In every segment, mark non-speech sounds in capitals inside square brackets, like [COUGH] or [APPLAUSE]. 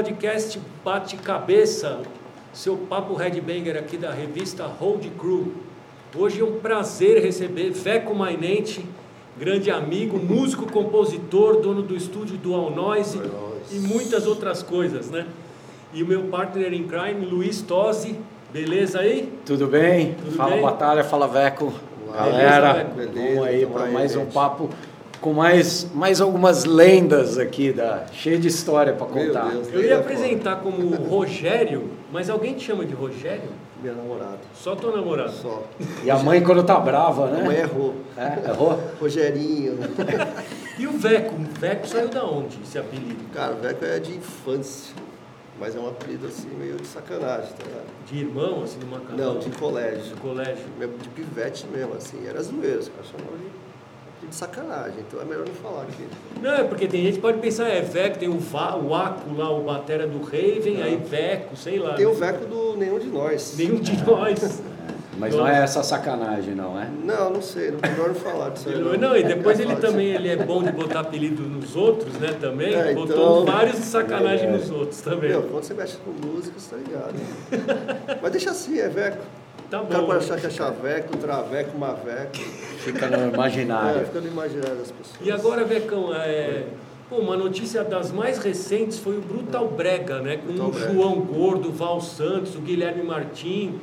Um podcast bate-cabeça, seu papo headbanger aqui da revista Hold Crew. Hoje é um prazer receber Veco Mainente, grande amigo, músico, compositor, dono do estúdio Dual Noise e muitas outras coisas, né? E o meu partner em crime, Luiz Tosi. Beleza aí? Tudo bem? Tudo fala bem? Batalha, fala Veco. Beleza, Galera, Veco? Beleza, vamos aí para mais um gente. papo com mais, mais algumas lendas aqui, da, cheio de história para contar. Deus. Eu ia apresentar como Rogério, mas alguém te chama de Rogério? Minha namorada. Só teu namorado. Só. E a mãe quando tá brava, A mãe né? errou. É, errou? Rogerinho. E o Veco? O Veco saiu da onde, esse apelido? Cara, o Veco é de infância. Mas é um apelido assim meio de sacanagem, tá ligado? De irmão, assim, numa casa? Não, de De colégio. colégio. Mesmo De pivete mesmo, assim. Era zoeiro, os caras chamavam de, de sacanagem. Então é melhor não falar aqui. Não, é porque tem gente que pode pensar, é Veco, tem o, Va, o Aco lá, o batera do Raven, aí Veco, sei lá. Tem o né? Veco do nenhum de nós. Nenhum de nós. Mas não é essa sacanagem, não, é? Não, não sei. Não melhor não falar disso aí. Não, não, e depois ele também ele é bom de botar apelido nos outros, né, também. É, Botou então- vários de sacanagem É. nos outros também. Meu, quando você mexe com música, você tá ligado. Mas deixa assim, é Veco. Tá O cara bom. pode achar que é chaveco, traveco, maveco. Fica no É, imaginário. fica no imaginário das pessoas. E agora, Vecão, é... Pô, uma notícia das mais recentes foi o Brutal Brega, né? Com Brutal o Brega. João Gordo, o Val Santos, o Guilherme Martim.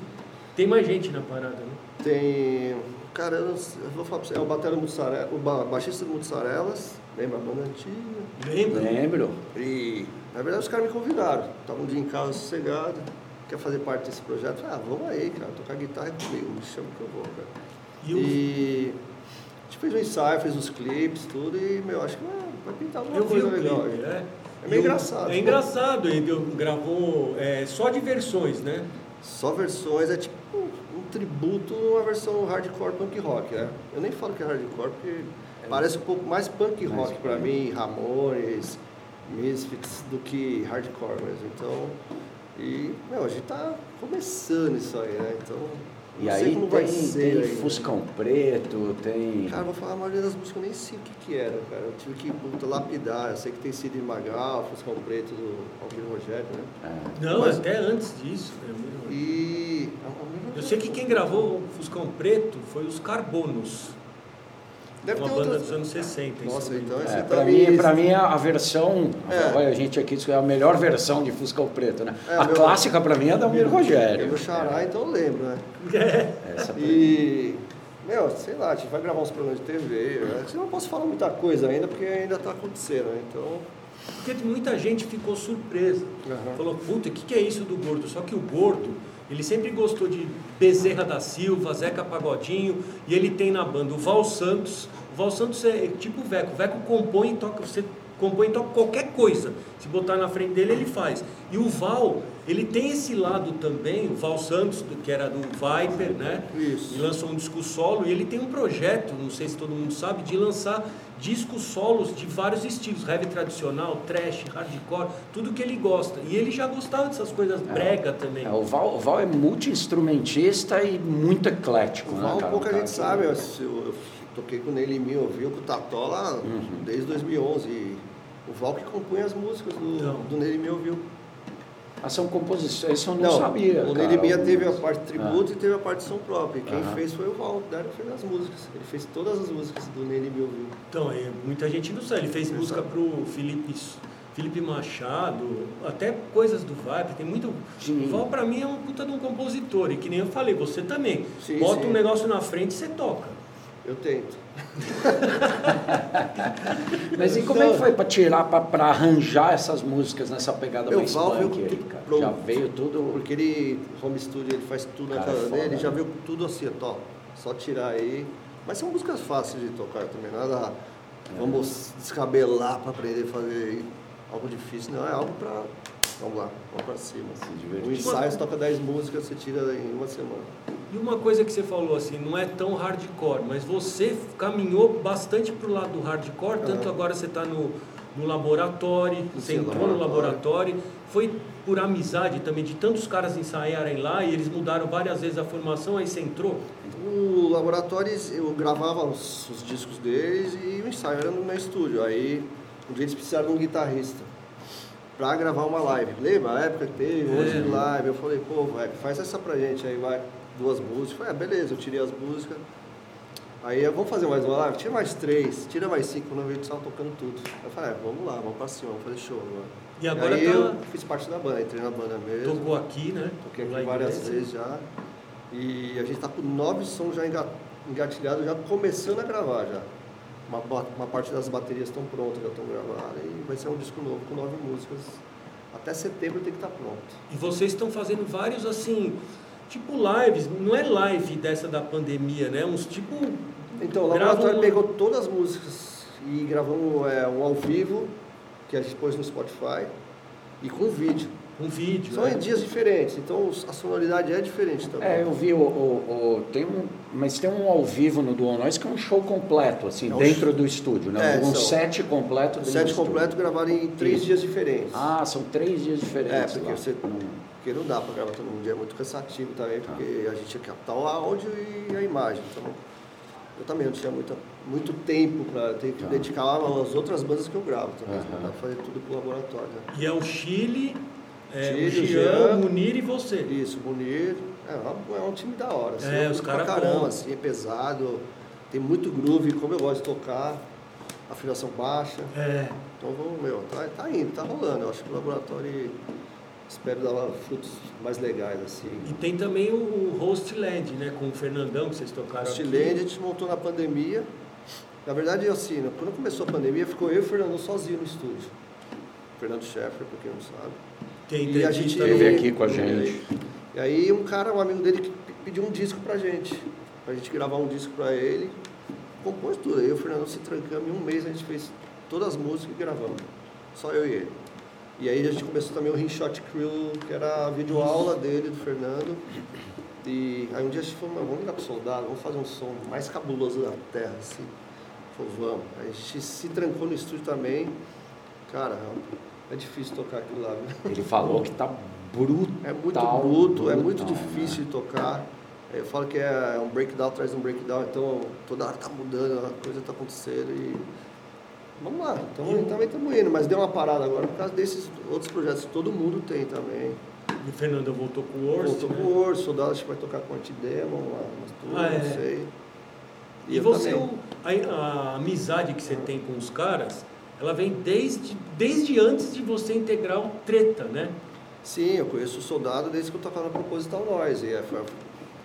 Tem mais gente na parada, né? Tem. Cara, eu, eu vou falar pra você, é o Batera Mussarela, o ba- baixista do Mutsarelas, lembra a banda antiga? Lembra? Lembro. E na verdade os caras me convidaram. Tava um dia em casa sossegado, quer fazer parte desse projeto? Eu ah, vamos aí, cara, tocar guitarra é comigo, me chama que eu vou, cara. E o- E a gente fez um ensaio, fez os clipes, tudo, e meu, acho que vai pintar alguma Eu vi coisa o legal. clipe, aí. é. É meio E o- engraçado. É engraçado, ele gravou é, só de versões, né? Só versões, é tipo um tributo a uma versão hardcore punk rock, né? Eu nem falo que é hardcore porque parece um pouco mais punk Mais rock pra punk. mim, Ramones, Misfits, do que hardcore mesmo. Então, e, meu, a gente tá começando isso aí, né? Então, E não sei aí como tem, vai ser tem ainda. Fuscão Preto, tem. Cara, vou falar a maioria das músicas, eu nem sei o que que era, cara. Eu tive que puta, lapidar. Eu sei que tem Cid Magal, Fuscão Preto do Alvino Rogério, né? É. Não, Mas- até antes disso. né? E... Eu sei que quem gravou o Fuscão Preto foi os Carbonos. Deve uma ter banda outras... dos anos 60. isso Nossa, então esse É, tá mim, pra mim, a versão, É. olha, a gente aqui diz que é a melhor versão de Fuscão Preto, né? É, a meu- clássica pra mim é da Almir É Rogério. meu xará, então eu lembro, né? Essa pra- E, meu, sei lá, a gente vai gravar uns programas de TV. Né? Eu não posso falar muita coisa ainda, porque ainda tá acontecendo, né? Então, Porque muita gente ficou surpresa. Aham. Falou, puta, o que, que é isso do gordo? Só que o gordo, ele sempre gostou de Bezerra da Silva, Zeca Pagodinho, e ele tem na banda o Val Santos. O Val Santos é tipo o Veco. O Veco compõe e toca, você compõe e toca qualquer coisa. Se botar na frente dele, ele faz. E o Val, ele tem esse lado também, o Val Santos, do- que era do Viper, né? Isso. E lançou um disco solo, e ele tem um projeto, não sei se todo mundo sabe, de lançar discos solos de vários estilos, heavy tradicional, trash, hardcore, tudo que ele gosta. E ele já gostava dessas coisas brega também. É, o, Val, o Val é multi-instrumentista e muito eclético, o né, Val cara? pouca cara gente que- sabe. Eu, eu, eu toquei com o Neil Mil, ouviu com o Tatola Uhum. desde 2011. E o Val que compunha as músicas do, Então. do Neil Mil, ouviu? Ah, são composições, isso eu não, sabia. o. Neil Mil teve a parte tributo Ah. e teve a parte som própria. E quem Aham. fez foi o Val, o Dário fez as músicas. Ele fez todas as músicas do Neil Mil, ouviu? Então, é, muita gente não sabe. Ele fez Não música sabe. pro Felipe, Felipe Machado, até coisas do Vibe. Tem muito. Sim. O Val, pra mim, é um puta de um compositor. E que nem eu falei, você também. Sim, Bota sim. um negócio na frente e você toca. Eu tento. [LAUGHS] Mas e como é que foi pra tirar, pra arranjar essas músicas nessa pegada Meu, mais Val punk aí, cara? pronto. Já veio tudo... Porque ele, home studio, ele faz tudo na casa é foda, dele, já veio tudo assim, ó, só tirar aí. Mas são músicas fáceis de tocar também, nada. É. Vamos descabelar para aprender a fazer algo difícil, não, é algo pra. Vamos lá, vamos pra cima. Se divertir. O ensaio toca 10 músicas, você tira em uma semana. E uma coisa que você falou assim, não é tão hardcore, mas você caminhou bastante pro lado do hardcore, tanto Aham. agora você está no, no laboratório, você Sim, entrou no laboratório. laboratório, foi por amizade também, de tantos caras ensaiarem lá e eles mudaram várias vezes a formação, aí você entrou. O laboratório, eu gravava os, os discos deles e o ensaio era no meu estúdio. Aí um dia eles precisaram de um guitarrista. pra gravar uma live. Lembra a época que teve, É. hoje de live? Eu falei, pô, vai, faz essa pra gente aí, vai, duas músicas. Falei, ah, beleza, eu tirei as músicas. Aí, eu, vamos fazer mais uma live? Tira mais três, tira mais cinco, quando vi que estava tocando tudo. Eu falei, ah, vamos lá, vamos pra cima, vamos fazer show agora. E agora aí tá- eu fiz parte da banda, entrei na banda mesmo. Tocou aqui, né? Toquei aqui várias vezes já. E a gente tá com nove sons já enga- engatilhados, já começando a gravar já. Uma, uma parte das baterias estão prontas, já estão gravadas. E vai ser um disco novo com nove músicas. Até setembro tem que estar pronto. E vocês estão fazendo vários assim, tipo lives, não é live dessa da pandemia, né? Uns tipo. Então, o laboratório um- pegou todas as músicas e gravamos é, um ao vivo, que a gente pôs no Spotify, e com vídeo. Um vídeo. São né? em dias diferentes, então a sonoridade é diferente também. É, eu vi o, o- o- tem um, mas tem um ao vivo no Dual Noise que é um show completo, assim, É um dentro do estúdio, né? É, um são- set completo dentro set do estúdio. completo gravado em três Isso. dias diferentes. Ah, são três dias É, diferentes. porque lá. você Hum. Porque não dá para gravar todo mundo, é muito cansativo também, porque a gente tinha que captar o áudio e a imagem. Então, eu também não tinha muita, muito tempo para ter que Tá. dedicar às outras bandas que eu gravo também. Não dá pra fazer tudo pro laboratório. Né? E é o Chile, é, Chile, o Jean, o Munir e você. Isso, Munir, é, uma- é um time da hora. Assim, É, os curto cara pra caramba, bom. assim, é pesado, tem muito groove, como eu gosto de tocar, afinação baixa. É. Então, vamos, meu, tá, tá indo, tá rolando. Eu acho que o laboratório espero dar frutos mais legais, assim. E tem também o, o Host Land, né? Com o Fernandão que vocês tocaram aqui. Estilende a gente montou na pandemia. Na verdade, assim, né, quando começou a pandemia, ficou eu e o Fernando sozinho no estúdio. Fernando Scheffer, pra quem não sabe. Tem E a gente no- aqui com a gente. E aí um cara, um amigo dele, pediu um disco pra gente. Pra gente gravar um disco pra ele. Compôs tudo. Aí eu e o Fernando se trancamos. Em um mês a gente fez todas as músicas e gravamos. Só eu e ele. E aí a gente começou também o Rinshot Crew, que era a videoaula dele, do Fernando. E aí um dia a gente falou, "Mano, vamos ligar pro soldado, vamos fazer um som mais cabuloso da terra, assim. Falou, vamos. Aí a gente se trancou no estúdio também. Cara, é difícil tocar aquilo lá, viu? Ele falou que tá brutal. É muito bruto, é muito brutal, difícil né? de tocar. Eu falo que é um breakdown atrás de um breakdown, então toda hora tá mudando, a coisa tá acontecendo e. Vamos lá, então, E o- também estamos indo, mas deu uma parada agora por causa desses outros projetos que todo mundo tem também. E o Fernandão voltou com o Orso. Voltou né? com o Orso, Soldado acho que vai tocar com o Antidemon lá, mas tudo, Ah, é. não sei. E eu você, também. o- a, a amizade que você tem com os caras, ela vem desde, desde antes de você integrar o Treta, né? Sim, eu conheço o Soldado desde que eu tocava na Proposital Noise, e é, foi a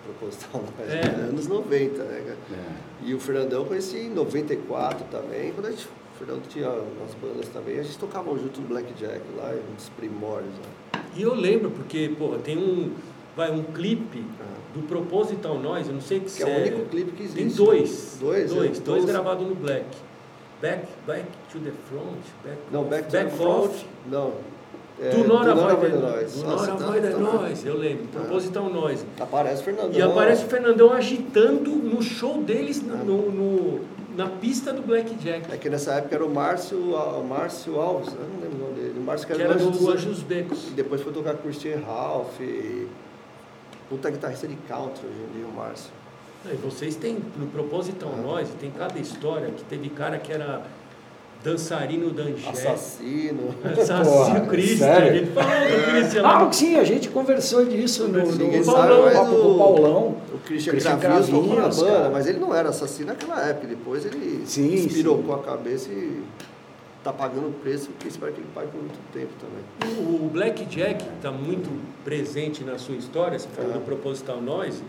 Proposital Noise, É. né? anos 90, né? É. E o Fernandão eu conheci em 94 também, quando a gente, o Fernando tinha umas bandas também, a gente tocava junto no Blackjack lá, dos primórdios. Né? E eu lembro, porque, pô, tem um, vai, um clipe do Proposital Noise, eu não sei que, Que é o único clipe que existe. Tem dois. Dois? Dois, é, dois gravados no Black. Back, back to the front, back, Não, Back to back the Front, off. não. É, do Nora da Noise. Do Nora tá- da tá- Noise, eu lembro. Proposital Noise. Aparece o Fernandão. E aparece o Fernandão agitando no show deles no, no- no- na pista do Blackjack. É que nessa época era o Márcio, o Márcio Alves, eu não lembro o nome dele. O Márcio que Que era, era do do Anjos Becos. E depois foi tocar com o Christian Ralph. E... Puta guitarrista de country hoje em dia, o Márcio. E vocês têm, no Proposital Ah. Noise, tem cada história que teve cara que era dançarino da Angé. Assassino. Assassino Christian. A gente falou do Christian Ah, sim, a gente conversou disso no, no, no sabe, papo do o- Paulão. O Christian, Christian Cravinhos tocou na banda, cara. mas ele não era assassino naquela época. Depois ele Sim, espirocou a cabeça e tá pagando o preço que espero que ele pague por muito tempo também. O Blackjack está muito presente na sua história, você falou É. do Proposital Noise,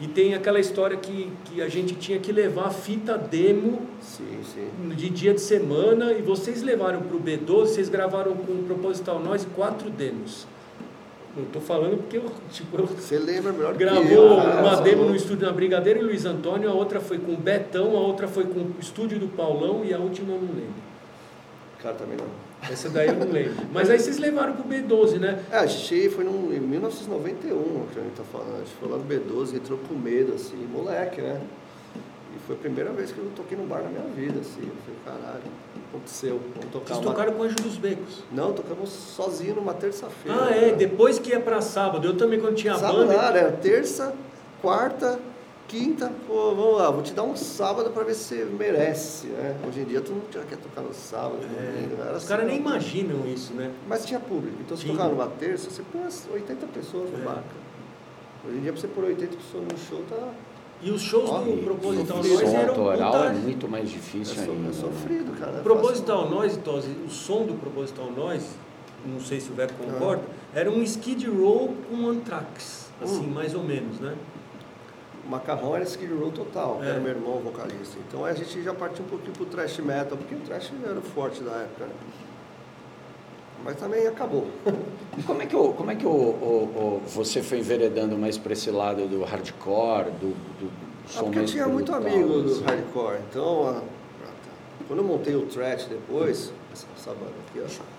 e tem aquela história que, que a gente tinha que levar a fita demo Sim, sim. de dia de semana, e vocês levaram para o B12, vocês gravaram com o Proposital Noise quatro demos. Não estou falando porque eu, [LAUGHS] tipo, eu Você lembra melhor que gravou eu, cara, uma demo no estúdio na Brigadeiro e Luiz Antônio, a outra foi com o Betão, a outra foi com o estúdio do Paulão e a última eu não lembro. Cara, também não. Essa daí eu não lembro. Mas aí vocês levaram pro B12, né? É, a gente foi num, em 1991, que a gente tá falando. A gente foi lá no B12, entrou com medo, assim, moleque, né? E foi a primeira vez que eu toquei num bar na minha vida, assim. Eu falei, caralho, aconteceu, vamos tocar Vocês uma... tocaram com o Anjo dos Becos. Não, tocamos sozinho numa terça-feira. Ah, é, cara. depois que ia pra sábado. Eu também, quando tinha Sábado banda. nada, era terça, quarta, quinta, pô, vamos lá, vou te dar um sábado para ver se você merece, né? Hoje em dia todo mundo já quer tocar no sábado, domingo, era Os assim, caras nem não. imaginam isso, né? Mas tinha público, então se tocar numa terça, você põe umas 80 pessoas no É. Hoje em dia pra você pôr 80 pessoas num show tá... E os shows Ó, do Proposital Noise eram autoral é muito mais É, difícil so- ainda. é sofrido, cara. é Proposital Noise, Tosi, o som do Proposital Noise, não sei se o Veco concorda, era um skid row com anthrax, assim, Hum. mais ou menos, né? O Macarrão era Skid Row total, que É. era meu irmão vocalista. Então a gente já partiu um pouquinho pro thrash metal, porque o thrash era o forte da época. né? Mas também acabou. E como é que, o, como é que o, o- o- você foi enveredando mais para esse lado do hardcore, do, do Ah, som porque eu tinha muito amigo do assim? hardcore. Então, a- quando eu montei o thrash depois, essa, essa banda aqui, ó,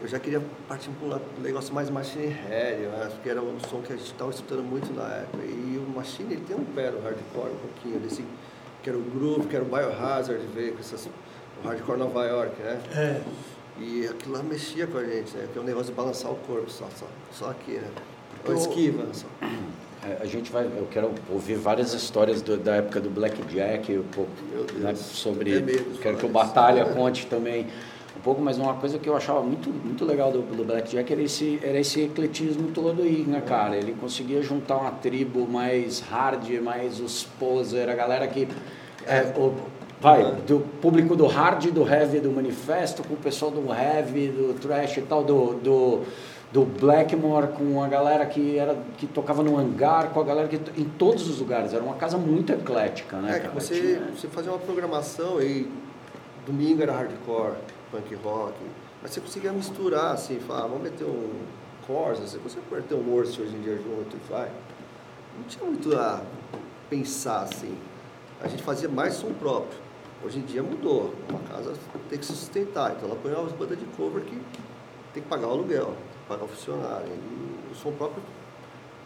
eu já queria partir para um negócio mais Machine Head, né? porque era um som que a gente estava escutando muito na época. E o Machine ele tem um pé no hardcore, um pouquinho desse, que era o groove, que era o Biohazard, veio com essas, o hardcore Nova York, né? É. E aquilo lá mexia com a gente, né? Que é um negócio de balançar o corpo só, só, só aqui, né? Ou Eu- esquiva, só. É, A gente vai, eu quero ouvir várias histórias do- da época do Blackjack, um pouco Meu Deus, né, sobre. Quero que o. Batalha conte também um pouco, mas uma coisa que eu achava muito, muito legal do, do Blackjack era esse, era esse ecletismo todo aí, né, cara? Ele conseguia juntar uma tribo mais hard, mais os poser, a galera que. É, o, vai, do público do hard, do heavy, do manifesto, com o pessoal do heavy, do trash e tal, do, do, do Blackmore, com a galera que, era, que tocava no hangar, com a galera que. em todos os lugares. Era uma casa muito eclética, né, É cara? você, Tinha- você fazia uma programação e domingo era hardcore, punk rock, mas você conseguia misturar assim, falar, ah, vamos meter um Corsa, você consegue meter um Worst hoje em dia junto e vai. Não tinha muito a pensar assim. A gente fazia mais som próprio. Hoje em dia mudou. Uma casa tem que se sustentar. Então ela põe umas bandas de cover que tem que pagar o aluguel, pagar o funcionário. E o som próprio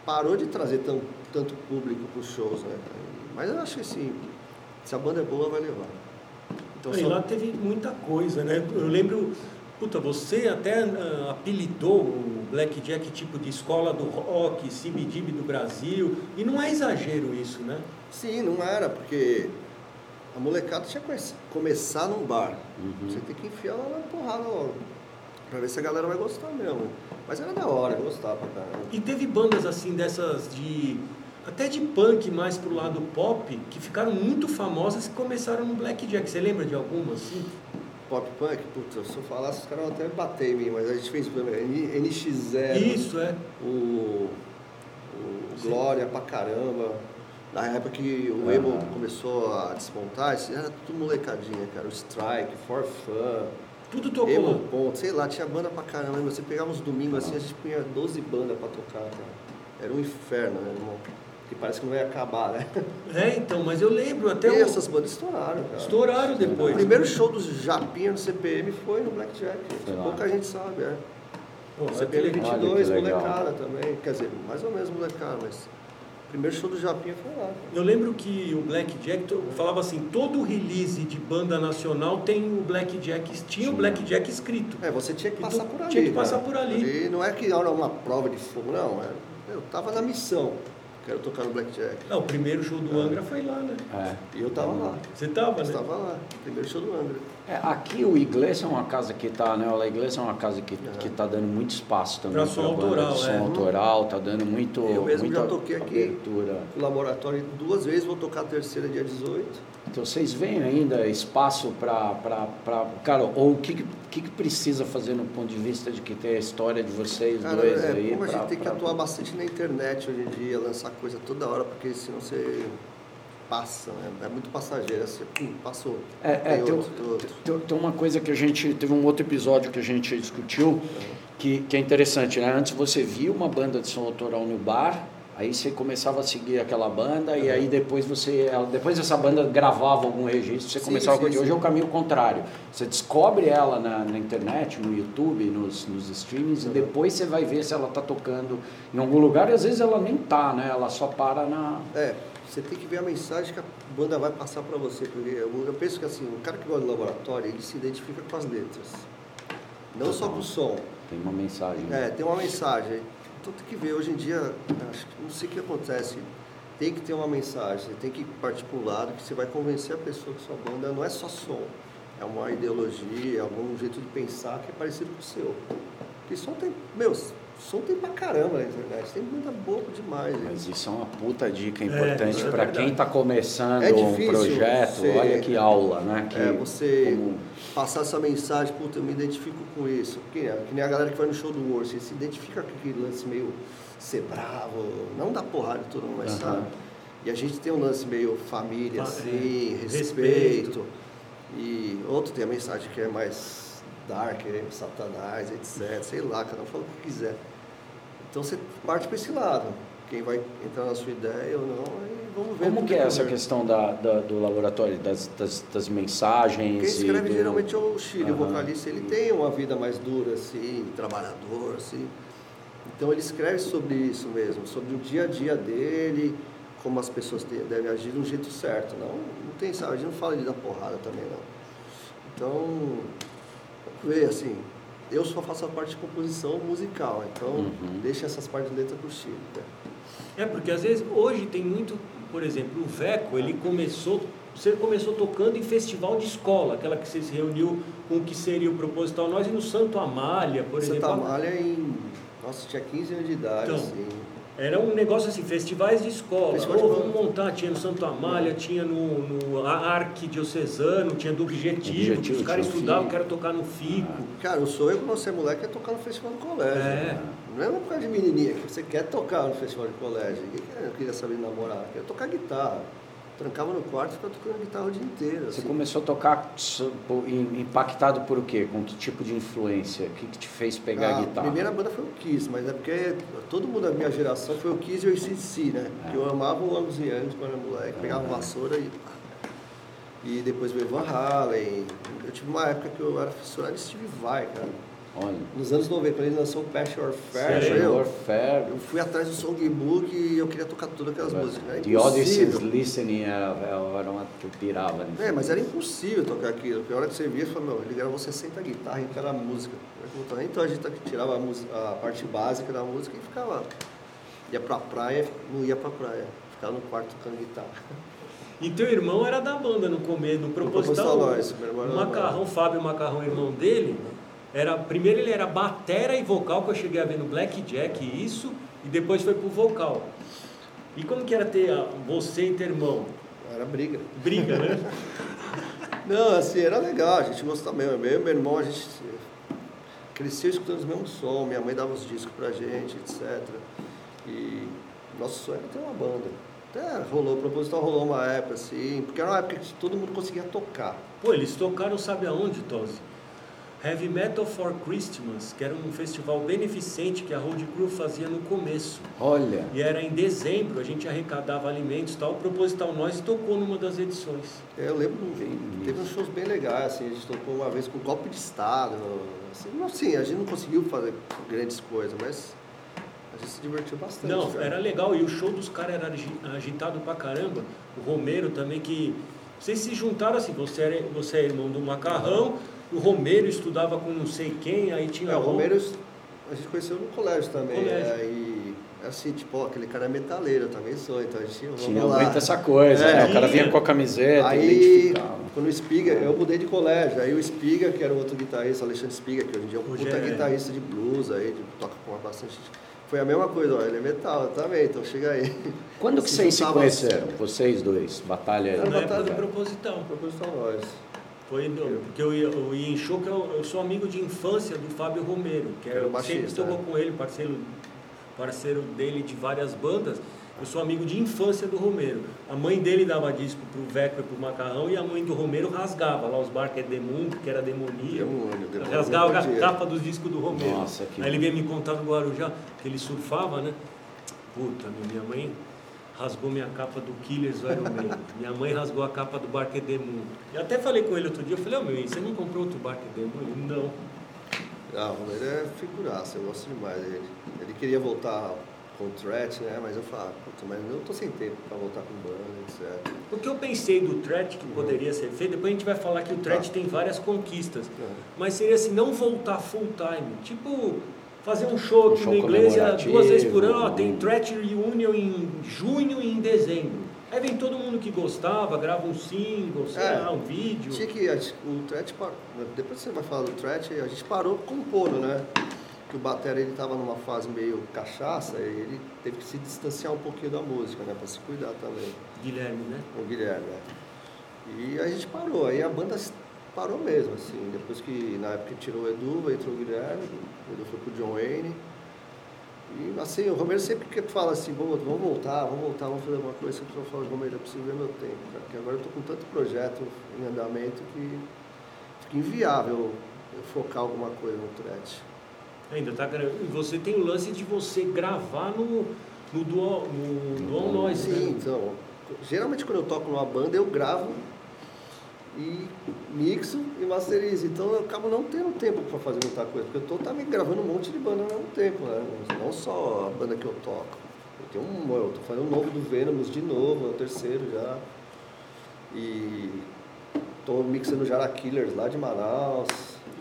parou de trazer tão, tanto público para os shows, né? Mas eu acho que assim, se a banda é boa, vai levar. Então, e só- lá teve muita coisa, né? Eu lembro, puta, você até ah, apelidou o Blackjack tipo de escola do rock, CBGB do Brasil, e não é exagero isso, né? Sim, não era, porque a molecada tinha que começar num bar. Uhum. Você tem que enfiar ela na porrada logo. Pra ver se a galera vai gostar mesmo. Mas era da hora, gostava pra caramba. E teve bandas assim dessas de. Até de punk mais pro lado pop, que ficaram muito famosas e começaram no Blackjack. Você lembra de alguma assim? Pop punk, putz, se eu falasse, os caras até bater em mim, mas a gente fez N- NX0, Isso, é. o, o Glória pra caramba. Na época que o emo Aham. começou a desmontar, isso era tudo molecadinha, cara. O Strike, For Fun, Tudo tocou emo ponto, sei lá, tinha banda pra caramba. Você pegava uns domingos assim, a gente punha 12 bandas pra tocar, cara. Era um inferno, né, irmão? Que parece que não ia acabar, né? [LAUGHS] É, então, mas eu lembro até. e o- essas bandas estouraram, cara. Estouraram O depois. primeiro show dos Japinha no CPM foi no Blackjack. Pouca gente sabe, é. Pô, CPM legal. 22, Olha que legal. molecada também. Quer dizer, mais ou menos molecada, mas o primeiro show do Japinha foi lá. cara. Eu lembro que o Blackjack falava assim, todo release de banda nacional tem o Blackjack, tinha o Blackjack escrito. É, você tinha que Então, passar por ali. tinha que cara. passar por ali. E não é que era uma prova de fogo, não. é- eu tava na missão. Quero tocar no Blackjack. Não, o primeiro show do Angra foi lá, né? É. E eu tava lá. Você tava, Eu né? estava lá. Primeiro show do Angra. É, aqui o Iglesia é uma casa que está, né? A Iglesia é uma casa que que tá dando muito espaço também Pra som autoral, de som é. autoral, tá dando muito Eu mesmo já toquei aqui. abertura. O laboratório duas vezes, vou tocar a terceira dia 18. Então vocês veem ainda espaço para cara, ou o que, que- que que precisa fazer no ponto de vista de que tem a história de vocês Cara, dois é, aí como a pra- gente tem que pra- atuar bastante na internet hoje em dia, lançar coisa toda hora, porque senão você passa, né? É muito passageiro. Você, pum, passou. É, é, tem outro, tem outro. tem- tem uma coisa que a gente. Teve um outro episódio que a gente discutiu que, que é interessante, né? Antes você via uma banda de som autoral no bar, aí você começava a seguir aquela banda, e aí depois você. Depois essa banda gravava algum registro, você Sim, começava a sim. Hoje sim. é o caminho contrário. Você descobre ela na, na internet, no YouTube, nos, nos streamings, e depois você vai ver se ela está tocando em algum lugar, e às vezes ela nem tá, né? Ela só para na. É, você tem que ver a mensagem que a banda vai passar pra você, porque eu, eu penso que assim, o cara que gosta do laboratório, ele se identifica com as letras. Não só com o som. Tem uma mensagem. É, tem uma mensagem. Então tem que ver, hoje em dia, acho que não sei o que acontece. tem que ter uma mensagem, tem que partir para um lado que você vai convencer a pessoa que sua banda não é só som, é uma ideologia, é algum jeito de pensar que é parecido com o seu. Porque som tem, meu, som tem pra caramba na internet, tem muita boa demais. Mas gente. isso é uma puta dica importante isso é para quem está começando É um projeto. você- Olha que aula, né? Que, É, você como- passar essa mensagem, puta, eu me identifico com isso. Que, que nem a galera que vai no show do War, você se identifica com aquele lance meio ser bravo, não dar porrada e tudo, mas Aham. sabe? E a gente tem um lance meio família, Fa- assim, é, respeito. respeito. E outro tem a mensagem que é mais dark, satanás, etc. Sei lá, cada um fala o que quiser. Então você parte para esse lado. Quem vai entrar na sua ideia ou não, aí vamos ver. Como que é essa questão da, da- do laboratório, das, das, das mensagens? Quem escreve e do- geralmente é o Chile, o Aham. vocalista, ele tem uma vida mais dura, assim, trabalhador, assim. Então ele escreve sobre isso mesmo, sobre o dia a dia dele, como as pessoas devem agir de um jeito certo. Não, não tem, sabe, a gente não fala de dar porrada também, não. Então, ver, assim, eu só faço a parte de composição musical, então Uhum. deixa essas partes de letra pro Chile. né? É, porque às vezes hoje tem muito, por exemplo, o Veco, ele começou, você começou tocando em festival de escola, aquela que você se reuniu com o que seria o proposital nós e no Santo Amália, por exemplo. Santa Amália em. Nossa, tinha 15 anos de idade, Então, assim. Era um negócio assim, festivais de escola. Festival escola. vamos montar, tinha no Santo Amália, tinha no, no Arquidiocesano, tinha do Objetivo, Objetivo, os caras o estudavam, quero tocar no FICO. Cara, o sonho quando você é moleque é tocar no festival do colégio. É. Não é por causa de menininha que você quer tocar no festival de colégio. Ninguém quer- queria saber namorar. Quer tocar guitarra. Trancava no quarto e ficava tocando guitarra o dia inteiro. Você assim. começou a tocar impactado por o quê? Com que tipo de influência? O que, que te fez pegar Ah, a guitarra? A primeira banda foi o Kiss, mas é porque todo mundo da minha geração foi o Kiss e o ACDC, né? É. Que eu amava o Angus e Young quando era moleque. Pegava Uhum. vassoura e... E depois veio Van Halen. Eu tive uma época que eu era fissurado em Steve Vai, cara. Olha, Nos anos 90, quando ele lançou o Passion or Fair, eu, eu fui atrás do songbook e eu queria tocar todas aquelas músicas. Era The Odyssey's. Listening era, era uma que eu pirava. É, mas era impossível tocar aquilo. Porque a hora que você via, você falou, meu, ele gravou 60 guitarras em cada música. Então a gente tirava a, música- a parte básica da música e ficava. Ia pra praia, não ia pra praia. Ficava no quarto tocando guitarra. E teu irmão era da banda no começo, no proposital. Proposital Nós, meu irmão era Macarrão. Fábio Macarrão, irmão dele, era, primeiro ele era batera e vocal, que eu cheguei a ver no Blackjack isso, e depois foi pro vocal. E como que era ter a- você e teu irmão? Era briga. Briga, né? [LAUGHS] Não, assim, era legal, a gente gostava mesmo. Eu e meu irmão, a gente cresceu escutando os mesmos som, minha mãe dava os discos pra gente, etc. E nosso sonho era ter uma banda. Até rolou, o proposital rolou uma época assim, porque era uma época que todo mundo conseguia tocar. Pô, eles tocaram sabe aonde, Tosi? Heavy Metal for Christmas, que era um festival beneficente que a Road Crew fazia no começo. Olha, E era em dezembro, a gente arrecadava alimentos e tal. Proposital Nós tocou numa das edições. Eu lembro, teve uns shows bem legais, assim, a gente tocou uma vez com golpe de Estado. Assim, não, assim, a gente não conseguiu fazer grandes coisas, mas a gente se divertiu bastante. Não, cara. era legal. E o show dos caras era agi- agitado pra caramba. O Romero também, que. Vocês se juntaram assim, você, era, você é irmão do Macarrão, o Romero estudava com não sei quem, aí tinha. É, o. Romero a gente conheceu no colégio também. Colégio. É, e assim, tipo, ó, aquele cara é metaleiro, eu também sou, então a gente vamos tinha lá. muito essa coisa, É, né? O cara tinha. vinha com a camiseta, Aí, quando o Espiga, eu mudei de colégio, aí o Espiga, que era o outro guitarrista, o Alexandre Espiga, que hoje em dia é um puta é- guitarrista de blues aí, de, toca com bastante. Foi a mesma coisa, ó, ele é metal eu também, então chega aí. Quando que vocês se conheceram? Vocês dois? Batalha. Era época batalha. do Proposital. Proposital nós. Foi no- porque eu ia, eu ia em show, que eu, eu sou amigo de infância do Fábio Romero, que Era baixista, sempre tocou né? com ele, parceiro, parceiro dele de várias bandas. Eu sou amigo de infância do Romero. A mãe dele dava disco pro Veco e pro Macarrão e a mãe do Romero rasgava lá os Barca Demundo, que era demoníaco. Demônio, demônio, rasgava não a capa dos discos do Romero. Nossa, que- Aí ele veio me contar do Guarujá, que ele surfava, né? Puta, minha mãe rasgou minha capa do Killers do Iron Maiden. [LAUGHS] Minha mãe rasgou a capa do Barca Demundo. Eu até falei com ele outro dia, eu falei, ô meu, você não comprou outro Barca Demundo? Ele, não. Ah, o Romero é figuraça, eu gosto demais dele. Ele queria voltar com o Threat, né? Mas eu falei, ah, puta, mas eu tô sem tempo pra voltar com banda, etc. O que eu pensei do Threat que poderia ser feito, depois a gente vai falar que o Threat Tá. tem várias conquistas. Uhum. Mas seria assim, não voltar full time. Tipo, fazer um show Um aqui show na igreja duas vezes por ano, ó, tem um- Threat Reunion em junho e em dezembro. Aí vem todo mundo que gostava, grava um single, sei É. lá, um vídeo. Tinha que, o Threat parou, depois você vai falar do Threat, a gente parou compondo, né? Que o Batera ele tava numa fase meio cachaça e ele teve que se distanciar um pouquinho da música, né? Pra se cuidar também, Guilherme, né? o Guilherme, né? E a gente parou, aí a banda parou mesmo, assim, depois que na época tirou o Edu, entrou o Guilherme, o Edu foi pro John Wayne. E assim, o Romero sempre que fala assim, vamos, vamos voltar, vamos voltar, vamos fazer alguma coisa, sempre eu falo, Romero, eu preciso ver meu tempo, cara, porque agora eu tô com tanto projeto em andamento que fica inviável eu focar alguma coisa no threat. Ainda tá gra- e Você tem o lance de você gravar no, no Dual, no Dual Noise, Sim, né? então, geralmente quando eu toco numa banda, eu gravo e mixo e masterizo. Então eu acabo não tendo tempo para fazer muita coisa, porque eu tô também gravando um monte de banda ao mesmo tempo, né? Não só a banda que eu toco. Eu tenho um, eu tô fazendo um novo do Venomous de novo, é o terceiro já. E tô mixando Jara Killers lá de Manaus.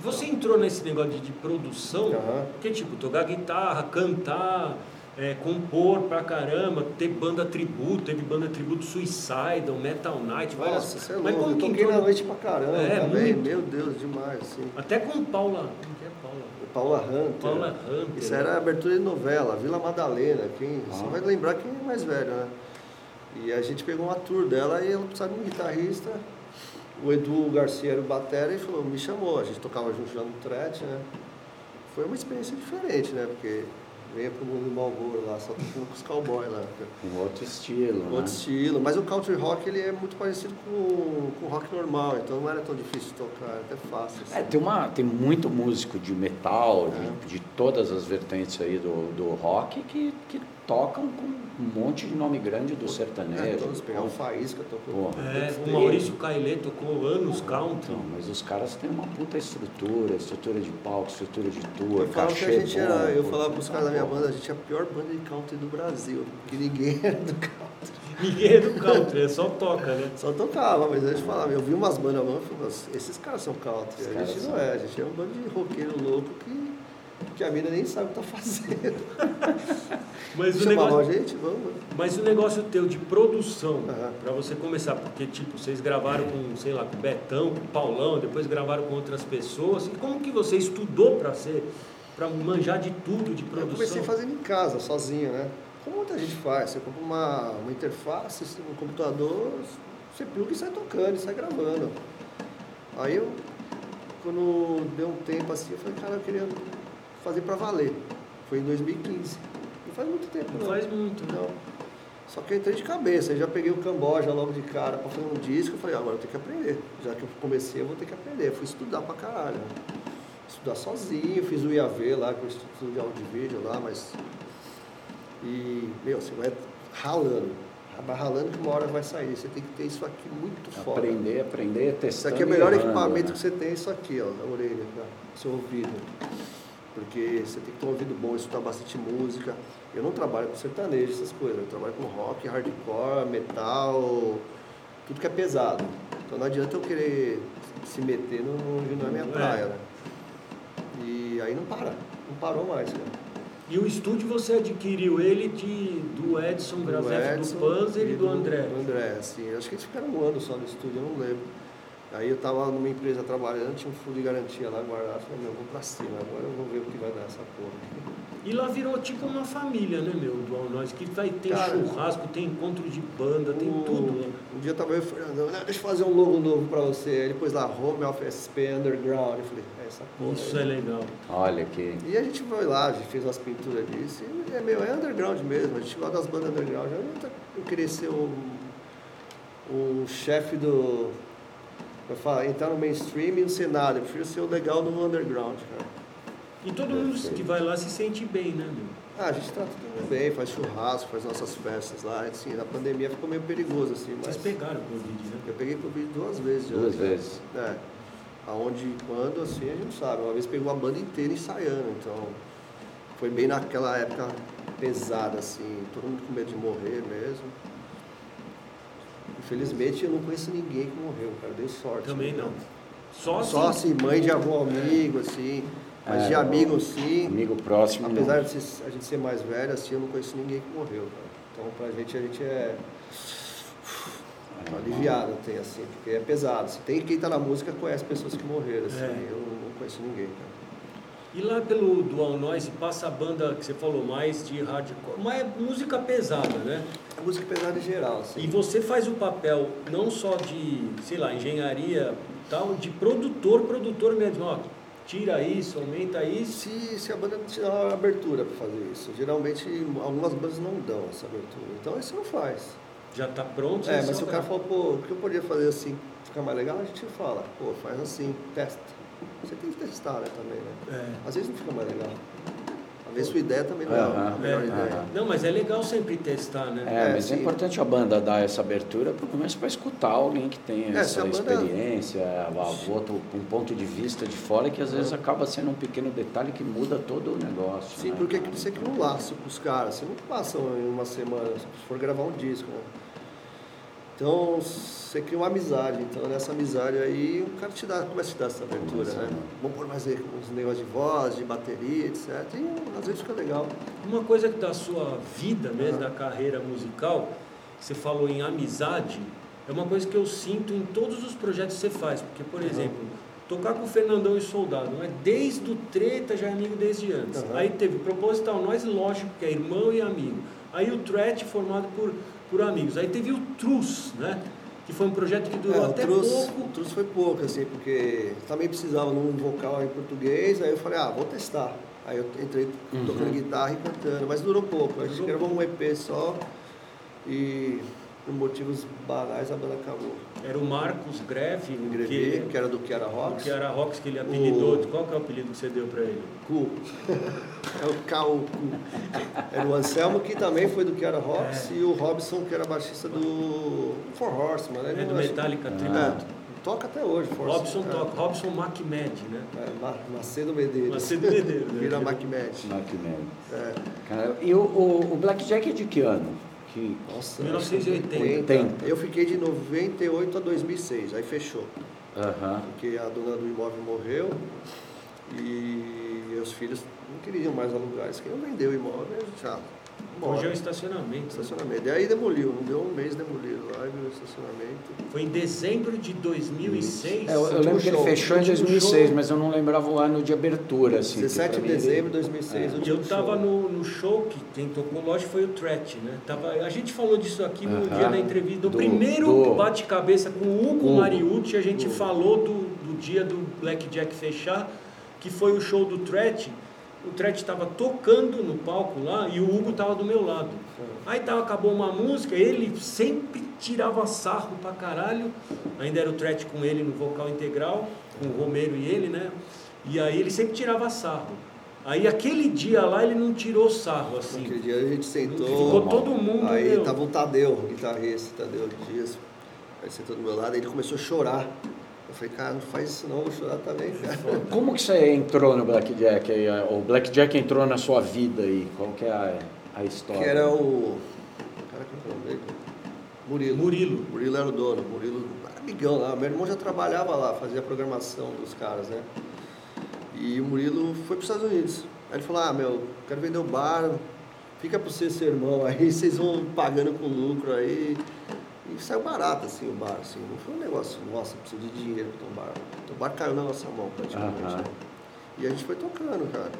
Você entrou nesse negócio de, de produção, Aham. que tipo, tocar guitarra, cantar, é, compor pra caramba, ter banda tributo, teve banda tributo Suicidal, Metal Night, várias Nossa, você é Mas como que entrou na no- noite pra caramba É, também. muito. Meu Deus, demais, assim. Até com Paula. Como que é Paula? Paula Hunter. Paula Hunter. Isso era a abertura de novela, Vila Madalena. Quem, Você Ah. vai lembrar quem é mais velho, né? E a gente pegou uma tour dela e ela precisava de um guitarrista. O Edu Garcia era o batera e falou, me chamou. A gente tocava junto já no Threat, né? Foi uma experiência diferente, né? Porque venha pro mundo do Malboro lá, só tocando com os cowboys lá. Um outro estilo, Outro né? estilo. Mas o country rock ele é muito parecido com, com o rock normal, então não era tão difícil de tocar, era até fácil. assim. É, tem, uma, tem muito músico de metal, É. de, de todas as vertentes aí do, do rock, que, que tocam com um monte de nome grande do É, sertanejo. todos pegar o Faísca, tocou. É, o. Maurício Cailê tocou anos country. Então, mas os caras têm uma puta estrutura, estrutura de palco, estrutura de tour, Eu falava que a cachê gente bom, era, eu pô, falava pros caras da minha banda, a gente é a pior banda de country do Brasil, que ninguém era [LAUGHS] do country. Ninguém é do country, é só toca, né? Só tocava, mas a gente falava, eu vi umas bandas mano, eu falei, "Nossa, esses caras são country. Esses a gente são. não é, a gente é um bando de roqueiro louco que, que a mina nem sabe o que tá fazendo. [LAUGHS] Mas o, negócio, a gente, vamos. mas o negócio teu de produção, pra você começar, porque tipo, vocês gravaram com, sei lá, com Betão, com Paulão, depois gravaram com outras pessoas. E como que você estudou pra ser, para manjar de tudo de Eu produção? comecei fazendo em casa, sozinho, né? Como muita gente faz, você compra uma, uma interface, um computador, você pluga e sai tocando, e sai gravando. Aí eu, quando deu um tempo assim, eu falei, cara, eu queria fazer pra valer. Foi em 2015. Não faz muito tempo, Não não. faz muito, né? Não. Só que eu entrei de cabeça, aí já peguei o Camboja logo de cara pra fazer um disco, eu falei, ah, agora eu tenho que aprender. Já que eu comecei, eu vou ter que aprender. Eu fui estudar pra caralho. né? Estudar sozinho, fiz o IAV lá, que eu estudo de áudio e vídeo lá, mas. E, meu, você vai ralando. Vai ralando que uma hora vai sair. Você tem que ter isso aqui muito foda. Aprender, aprender, Isso testando aqui é o melhor errando, equipamento né? que você tem, isso aqui, ó, na orelha, tá? seu ouvido. Porque você tem que ter um ouvido bom, escutar bastante música. Eu não trabalho com sertanejo, essas coisas. Eu trabalho com rock, hardcore, metal, tudo que é pesado. Então não adianta eu querer se meter no onde não é minha praia, né? E aí não para, não parou mais, cara. E o estúdio você adquiriu ele de, do Edson Grazef, do Panzer e do André. Do André, assim. Acho que eles ficaram um ano só no estúdio, eu não lembro. Aí eu tava numa empresa trabalhando, tinha um fundo de garantia lá guardado. Falei, meu, eu vou pra cima, agora eu vou ver o que vai dar essa porra. E lá virou tipo uma família, né, meu, do All Nós, que vai ter Cara, churrasco, tem encontro de banda, tem tudo. né? Um dia tava eu e o Fernando, "Não, deixa eu fazer um logo novo pra você. Aí ele pôs lá, Home of SP Underground. Eu falei, é essa porra. Isso aí. é legal. Olha que. E a gente foi lá, a gente fez umas pinturas disso. E é meu, é underground mesmo. A gente gosta das bandas underground. Eu não queria ser o, o chefe do. Eu falo, entrar no mainstream e não ser nada. Eu prefiro ser o legal no underground, cara. E todo mundo que vai lá se sente bem, né, meu? Ah, a gente todo mundo bem, faz churrasco, faz nossas festas lá. Assim, na pandemia ficou meio perigoso, assim, mas. Vocês pegaram o Covid, né? Eu peguei Covid duas vezes já. Duas cara. vezes. É. Aonde e quando, assim, a gente não sabe. Uma vez pegou a banda inteira ensaiando, então foi bem naquela época pesada, assim, todo mundo com medo de morrer mesmo. Infelizmente eu não conheço ninguém que morreu, cara, dei sorte. Também né? não. Só, Só assim, assim, mãe de algum amigo, assim. Mas É, de amigo, sim. Amigo próximo, não. Apesar de ser- a gente ser mais velho, assim, eu não conheço ninguém que morreu, cara. Então, pra gente, a gente é aliviado, tem, assim, porque é pesado. Assim. Tem quem tá na música conhece pessoas que morreram, assim. É. Eu não conheço ninguém, cara. E lá pelo Dual Noise passa a banda que você falou mais de hardcore, mas é música pesada, né? A música pesada em geral, assim. E você faz o papel não só de, sei lá, engenharia e tal, de produtor, produtor mesmo, ó, tira isso, aumenta isso. Se, se a banda não te dá uma abertura para fazer isso, geralmente algumas bandas não dão essa abertura. Então isso não faz. Já tá pronto. É, mas se o cara grava. falou, pô, o que eu poderia fazer assim, ficar mais legal, a gente fala, pô, faz assim, testa. Você tem que testar, né, também, né? É. Às vezes não fica mais legal. Às vezes sua ideia também não é a melhor é, ideia. Não, mas é legal sempre testar, né? É, É, mas é importante a banda dar essa abertura para começo para escutar alguém que tem É, essa a banda- experiência, a- outro, um ponto de vista de fora que às vezes acaba sendo um pequeno detalhe que muda todo o negócio. Sim, né, porque você cria um laço com os caras, você não passa em uma semana, se for gravar um disco, né? Então, você cria uma amizade, então nessa amizade aí o cara te dá, começa a te dar essa abertura, né? Vamos pôr mais uns negócios de voz, de bateria, etc. E às vezes fica legal. Uma coisa da sua vida mesmo, Ah. da carreira musical, que você falou em amizade, é uma coisa que eu sinto em todos os projetos que você faz. Porque, por exemplo, tocar com o Fernandão e Soldado, né? desde o Treta já é amigo desde antes. Aham. Aí teve o Proposital Nós, lógico, que é irmão e amigo. Aí o Threat, formado por, por amigos. Aí teve o Trus, né? Que foi um projeto que durou É, o até Trus, pouco. o Trus foi pouco, assim, porque também precisava num vocal em português, aí eu falei, ah, vou testar. Aí eu entrei Uhum. tocando guitarra e cantando, mas durou pouco. A gente Durou gravou um EP só e por motivos banais a banda acabou. Era o Marcos Greve, O que, que era do Kiara o Rocks. que era Rocks, que ele apelidou. O- Qual que é o apelido que você deu pra ele? Cu. [LAUGHS] É o. Cu. Era o Anselmo, que também foi do Kiara Rocks, É. e o Robson, que era baixista do Four Horseman. Né? É do acho- Metallica É, Tributo. toca até hoje, Four Robson toca, Robson MacMed, né? É, Ma- Macedo Medeiros. Macedo Medeiros, né? Vira MacMed. Maquinelli. É. Cara, e o, o, o Blackjack é de que ano? Que, Nossa, 1980. 80. Eu fiquei de 98 a 2006, aí fechou. Aham. Porque a dona do imóvel morreu e os filhos não queriam mais alugar. Eles queriam vender o imóvel e já. Hoje é o Bora. estacionamento. Estacionamento. E aí demoliu, não deu um mês demoliram lá e viu o estacionamento. Foi em dezembro de 2006. É, eu, eu lembro que ele show, fechou em último 2006, show. mas eu não lembrava o ano de abertura. Assim, que 17 pra de dezembro de 2006. É. Eu tava show. no, no show que quem tocou, lógico, foi o Threat, né? Tava, a gente falou disso aqui no Aham. dia da entrevista. No Do- primeiro do- bate-cabeça com o Hugo Hugo. Mariucci, a gente Hugo. falou do, do dia do Blackjack fechar, que foi o show do Threat. O Threat estava tocando no palco lá e o Hugo tava do meu lado. Aí tava, acabou uma música, ele sempre tirava sarro pra caralho. Ainda era o Threat com ele no vocal integral, com o Romero e ele, né? E aí ele sempre tirava sarro. Aí aquele dia lá ele não tirou sarro, assim. Aquele dia a gente sentou. Ficou todo mundo, Aí meu. tava o Tadeu, guitarrista, Tadeu Dias. Aí sentou do meu lado, aí ele começou a chorar. Eu falei, cara, não faz isso não, eu vou chorar também, cara. Como que você entrou no Blackjack? aí? O Blackjack entrou na sua vida aí? Qual que é a, a história? Que era o. Cara, que é nome dele? Murilo. Murilo. Murilo era o dono. Murilo, amigão lá. Meu irmão já trabalhava lá, fazia a programação dos caras, né? E o Murilo foi para os Estados Unidos. Aí ele falou: Ah, meu, quero vender o bar, fica para você, seu irmão, aí [LAUGHS] vocês vão pagando com lucro aí. E saiu barato assim o bar, assim. Não foi um negócio, nossa, preciso de dinheiro para bar. Então, o bar caiu na nossa mão praticamente. Aham. né? E a gente foi tocando, cara.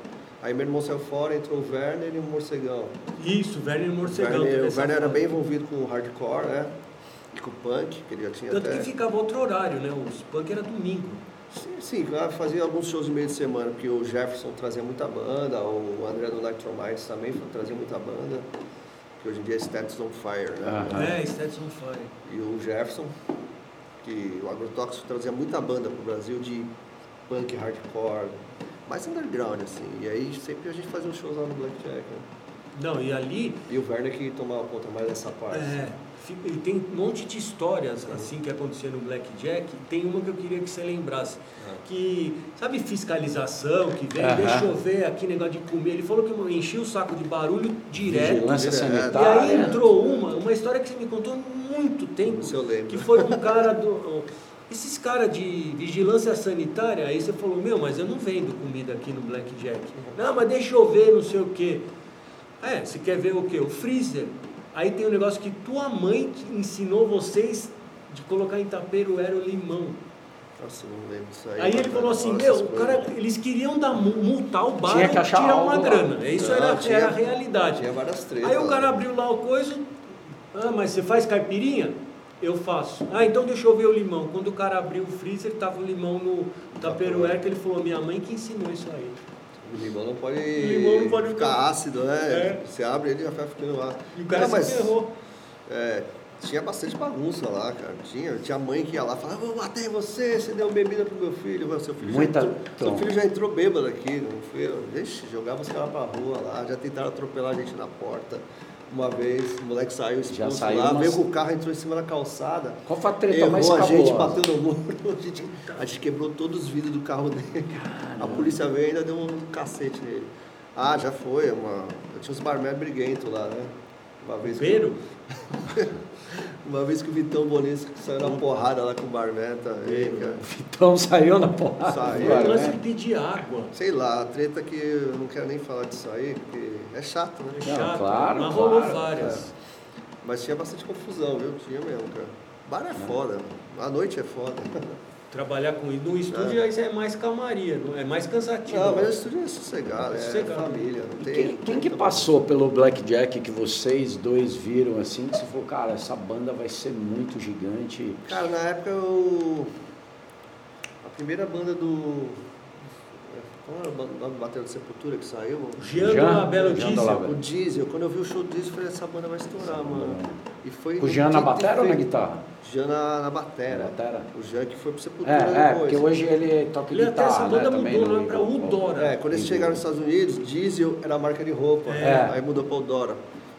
Aí meu irmão saiu fora, entrou o Werner e o Morcegão. Isso, Werner O Morcegão. Werner, o Werner era bem envolvido com o hardcore, né? E com o punk, que ele já tinha Tanto até... que ficava outro horário, né? Os punk era domingo. Sim, sim, fazia alguns shows no meio de semana, porque o Jefferson trazia muita banda, o André do Nitromites também trazia muita banda, hoje em dia é Stats on Fire, né? Aham. É, Stats on Fire. E o Jefferson, que o Agrotóxico trazia muita banda pro Brasil de punk, hardcore, mais underground, assim. E aí sempre a gente fazia uns shows lá no Blackjack, né? Não, e ali E o Werner que tomava conta mais dessa parte. É, e tem um monte de histórias assim que acontecia no Blackjack. Tem uma que eu queria que você lembrasse. Que, sabe, fiscalização que vem, deixa eu ver aqui negócio de comer. Ele falou que eu enchi o saco de barulho direto. Vigilância direto. E sanitária. aí entrou uma, uma história que você me contou há muito tempo. Isso eu lembro. Que foi um cara do. esses caras de vigilância sanitária, aí você falou, meu, mas eu não vendo comida aqui no Blackjack. Não, mas deixa eu ver, não sei o quê. É, você quer ver o quê? O freezer. Aí tem um negócio que tua mãe ensinou vocês de colocar em taperoeira o limão. Nossa, não lembro disso aí. Aí ele falou assim, meu, o cara, eles queriam dar, multar o bar Tinha que e achar tirar uma algo lá. grana. Isso Não, era, tinha- era a realidade. Tinha várias tretas. Aí o cara lá. abriu lá o coisa, ah, mas você faz caipirinha? Eu faço. Ah, então deixa eu ver o limão. Quando o cara abriu o freezer, tava o limão no taperoeira, que ele falou, minha mãe que ensinou isso aí. O limão não pode, limão não pode ficar ficar- ácido, né? É. Você abre ele e já vai ficando lá. E o cara Não, se mas, ferrou. é, tinha bastante bagunça lá, cara. Tinha, tinha mãe que ia lá e falava, vou em você, você deu bebida pro meu filho. Mas Seu filho, Muita- já, entrou, seu filho já entrou bêbado aqui, não foi? Vixe, jogava os caras pra rua lá, já tentaram atropelar a gente na porta. Uma vez, o moleque saiu Já expulso saiu lá, umas- veio com o carro, entrou em cima da calçada. Qual foi a treta Errou mais a gente, cabulosa? bateu no muro, [LAUGHS] a gente, a gente quebrou todos os vidros do carro dele. A polícia veio e ainda deu um cacete nele. Ah, já foi, uma, eu tinha uns barman briguentos lá, né? Uma vez, que? [LAUGHS] uma vez que o Vitão Bonis saiu na porrada lá com o também, cara. Então saiu na porrada. Saiu. O lance né? de pedir água. Sei lá, a treta que eu não quero nem falar disso aí, porque é chato, né? É Não, chato, claro, mas rolou claro, várias. Mas tinha bastante confusão, viu? Tinha mesmo, cara. Bar é foda, a noite é foda. Trabalhar com isso. No estúdio isso é mais calmaria, não é mais cansativo. Não, mas o estúdio é sossegado, é Sossegado. família. Não tem, Quem, quem que passou pelo Blackjack que vocês dois viram assim, que você falou, cara, essa banda vai ser muito gigante. Cara, na época eu. A primeira banda do. Qual era o nome do batera de Sepultura que saiu? Jean Jean- Belo Diesel. O Diesel. Quando eu vi o show do Diesel, eu falei: essa banda vai estourar, mano. E foi. O Jean na batera ou na guitarra? Jean na, na batera. Na batera. O Jean que foi pro Sepultura É, é, depois. porque hoje ele toca Ele até guitarra, essa banda né, mudou o no nome pra. Udora. É, quando eles chegaram nos Estados Unidos, Diesel era a marca de roupa. É. Aí mudou pra Eudora.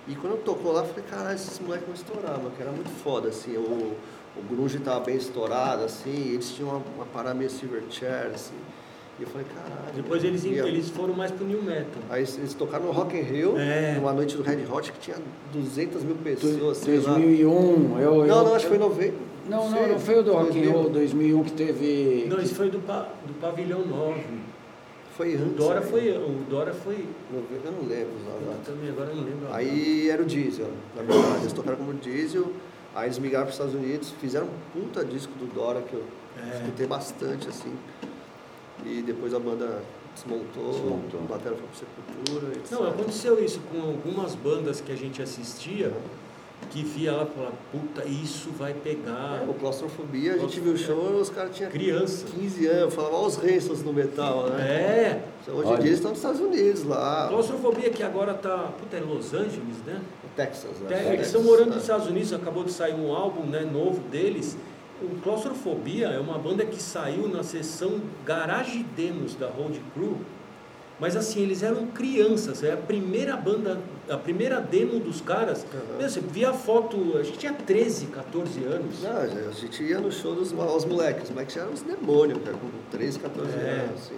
E quando eu tocou lá, eu falei, caralho, esses moleques vão estourar, mano, que era muito foda, assim. O, o grunge tava bem estourado, assim, eles tinham uma, uma parada meio Silverchair, assim. E eu falei, caralho. Depois eles, eu- eles foram mais pro New Metal. Aí eles, tocaram no Rock in Rio, É. numa noite do Red Hot, que tinha 200 mil pessoas, sei lá. 2001, eu, eu, Não, não, acho que foi em 90. Não, não, sei, não foi o do Rock in 2000. Rio 2001 que teve... Não, isso foi do, pa- do Pavilhão 9. Foi O antes. Dora né? foi. O Dora foi. Eu não lembro os Eu também agora não lembro. Aí era o Diesel, na verdade. Eles tocaram como Diesel, aí eles migraram para os Estados Unidos, fizeram um puta disco do Dora que eu É. escutei bastante, assim. E depois a banda desmontou, Desmontou. a bateria foi pro Sepultura, etc. Não, aconteceu isso com algumas bandas que a gente assistia, que via lá e falava, puta, isso vai pegar. É, o Claustrofobia, a gente viu o show, os caras tinham Criança. 15 anos, falava, olha os Rensons no metal, né? É, Hoje Olha. em dia eles estão nos Estados Unidos, lá, claustrofobia que agora tá, puta, é Los Angeles, né? Texas. Né? É, eles Texas, estão morando nos né? Estados Unidos, acabou de sair um álbum né, novo deles. O Claustrofobia é uma banda que saiu na sessão Garage Demos da Road Crew. Mas assim, eles eram crianças, é a primeira banda, a primeira demo dos caras. Uhum. Meu, você via a foto, a gente tinha 13, 14 anos. Não, a gente ia no show dos os moleques, os moleques já eram uns demônios, cara, com 13, 14 É. anos, assim.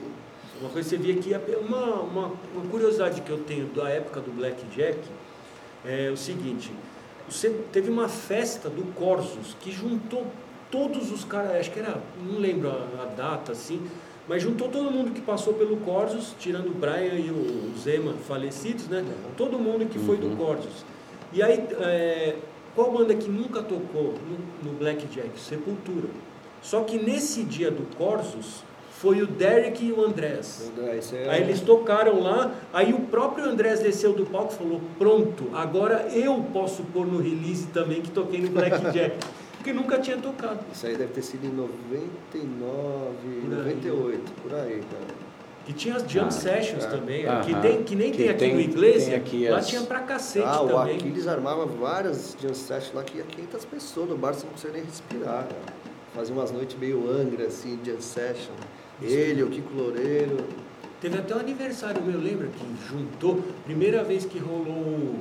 Uma coisa que você via que ia- uma, uma, uma curiosidade que eu tenho da época do Blackjack é o seguinte: você teve uma festa do Corsos que juntou todos os caras, acho que era, não lembro a, a data assim, mas juntou todo mundo que passou pelo Corsos, tirando o Brian e o Zema falecidos, né? Todo mundo que foi do Corsos. E aí, é, qual banda que nunca tocou no, no Blackjack? Sepultura. Só que nesse dia do Corsos foi o Derek e o Andrés. É- Aí eles tocaram lá, aí o próprio Andrés desceu do palco e falou: Pronto, agora eu posso pôr no release também que toquei no Blackjack. [LAUGHS] Porque nunca tinha tocado. Isso aí deve ter sido em 99, Por aí. 98, por aí, cara. E tinha as jam Ah, sessions é. também, Aham. que, tem, que nem Que tem aqui tem- no tem aqui lá as- tinha pra cacete Ah, o também. Aquiles armava várias jam sessions lá que ia 500 pessoas no bar, você não conseguia nem respirar, cara. Fazia umas noites meio angra, assim, jam session. Ele, o Kiko Loureiro. Teve até um aniversário meu, lembra? Que juntou, primeira vez que rolou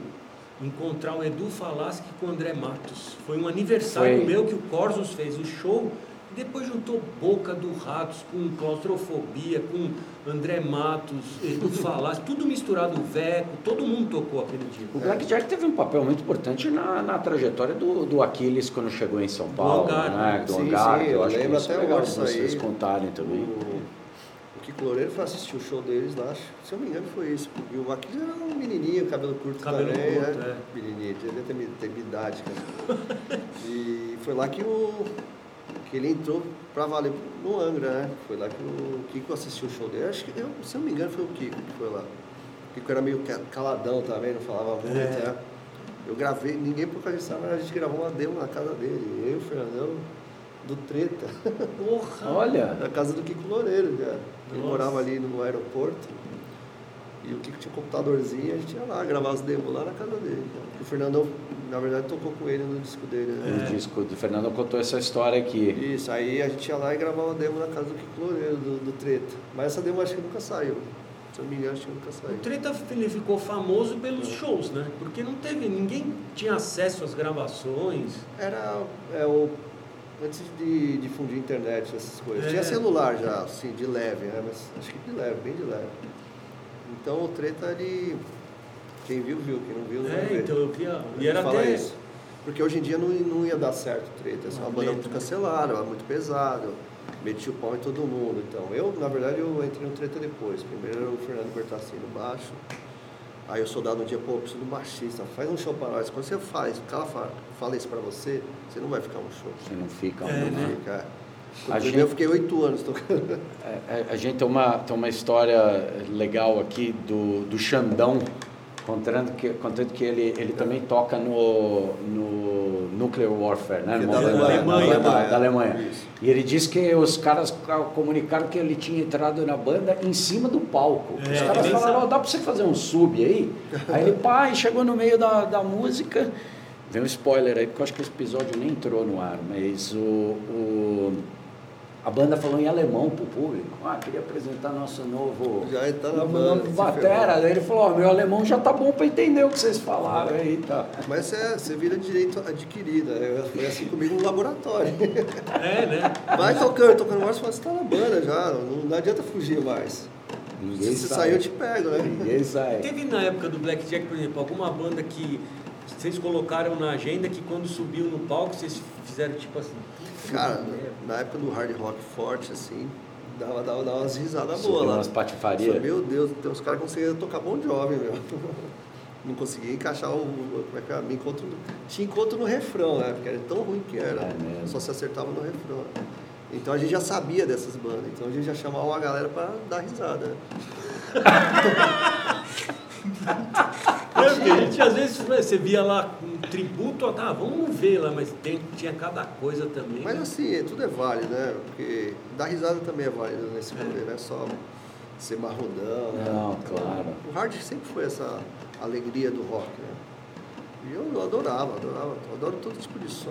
encontrar o Edu Falaschi com o André Matos. Foi um aniversário Foi. meu que o Corsos fez o show Depois juntou Boca do Ratos com claustrofobia, com André Matos, Edu [LAUGHS] Falas, tudo misturado, Veco, todo mundo tocou aquele dia. O Blackjack teve um papel muito importante na, na trajetória do, do Aquiles quando chegou em São Paulo, Hangar, né? Do sim, Hangar, sim, que eu eu acho que isso é até legal vocês contarem também. O, Loureiro foi assistir o show deles lá, acho- se eu não me engano foi isso. E o Aquiles era um menininho, cabelo curto Cabelo também, curto, né? é. Menininho, devia ter, ter minha idade, cara. e foi lá que o que ele entrou pra valer no Angra, né? Foi lá que o Kiko assistiu o show dele. Acho que, eu, se eu não me engano, foi o Kiko que foi lá. O Kiko era meio ca- caladão também, não falava muito, É. né? Eu gravei, ninguém por causa disso, mas a gente gravou uma demo na casa dele. Eu e o Fernandão do Treta. Porra! Olha, Na casa do Kiko Loureiro, cara. Ele Nossa. morava ali no aeroporto. E o Kiko tinha um computadorzinho, a gente ia lá gravar as demos lá na casa dele. cara. O Fernandão, na verdade, tocou com ele no disco dele, né? o disco do Fernando contou essa história aqui. Isso, aí a gente ia lá e gravava a demo na casa do Kiko Loureiro, do, do Treta. Mas essa demo acho que nunca saiu. Se eu me engano, acho que nunca O saiu. Treta ele ficou famoso pelos shows, né? Porque não teve, ninguém tinha acesso às gravações. Era é, o, antes de difundir internet, essas coisas. É. Tinha celular já, assim, de leve, né? Mas acho que de leve, bem de leve. Então o Treta, ele. Quem viu, viu. Quem não viu, não vai É, ver. então eu via. E era até. isso. Porque hoje em dia não, não ia dar certo o treta. Essa é uma banda muito né? cancelada, ela é muito pesada. Meti o pau em todo mundo. Então, eu, na verdade, eu entrei no treta depois. Primeiro era o Fernando Bertacci no baixo. Aí o soldado um dia, pô, eu preciso de um baixista, faz um show pra nós. Quando você faz, o cara fala, fala isso pra você, você não vai ficar um show. Você não fica É, muito. né? Fica. A A gente- Eu fiquei oito anos tocando. É, é, a gente tem uma, tem uma história legal aqui do, do Xandão, contando que, contando que ele, ele também toca no, no Nuclear Warfare, né? É numa da banda Alemanha, da, Alemanha. da Alemanha. E ele disse que os caras comunicaram que ele tinha entrado na banda em cima do palco. É, os caras falaram. "Ó, dá pra você fazer um sub aí? aí ele, pai, chegou no meio da, da música. Vem um spoiler aí, porque eu acho que esse episódio nem entrou no ar, mas o, o- a banda falou em alemão pro público. Ah, queria apresentar nosso novo. Já tá na banda, batera. Daí ele falou: Ó, meu alemão já tá bom pra entender o que vocês falaram aí tá. Mas é, você vira direito adquirido. né? Foi assim comigo no laboratório. É, né? Vai tocando, tocando mais, você tá na banda já. Não, não adianta fugir mais. Ninguém Se você sai. sair, eu te pego, né? Ninguém sai. Teve na época do Blackjack, por exemplo, alguma banda que vocês colocaram na agenda que quando subiu no palco vocês fizeram tipo assim. Cara, na época do hard rock forte, assim, dava, dava, dava umas risadas boas lá. umas patifarias. Meu Deus, tem uns caras que conseguiam tocar bom jovem, meu. [LAUGHS] Não conseguia encaixar o. Como é que é? Me encontro, tinha encontro no refrão, né? Porque era tão ruim que era. É. Só se acertava no refrão. Então a gente já sabia dessas bandas. Então a gente já chamava a galera pra dar risada. [LAUGHS] né? É, porque a gente às vezes né, você via lá um tributo, tá, vamos ver lá, mas tem, tinha cada coisa também. Mas né? assim, é- tudo é válido, né? Porque dar risada também é válido nesse rolê, não é só ser marrudão, né? Não, claro. O hard sempre foi essa alegria do rock, né? E eu adorava, adorava, adoro todo tipo de som.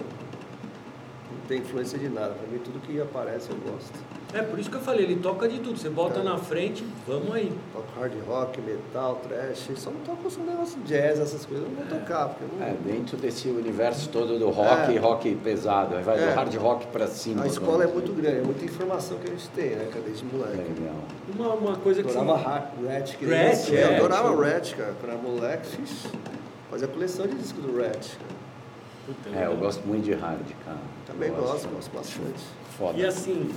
Não tem influência de nada, pra mim tudo que aparece eu gosto. É por isso que eu falei, ele toca de tudo. Você bota É. na frente, vamos aí. Toco hard rock, metal, trash, só não toco os negócio de jazz, essas coisas, eu não vou tocar, porque eu não... É, dentro desse universo todo do rock, É. rock pesado, aí vai É. do hard rock pra cima. A escola é muito grande, é muita informação que a gente tem, né, cara, desde moleque. Legal. Uma, uma coisa que Adorava você... Rat, Rat, que Rat, você. é, Eu adorava tipo- Rat, cara, quando era moleque, fazia coleção de discos do Rat, cara. Puta, É, eu gosto muito de hard, cara. Também gosto, gosto bastante. Foda. E assim,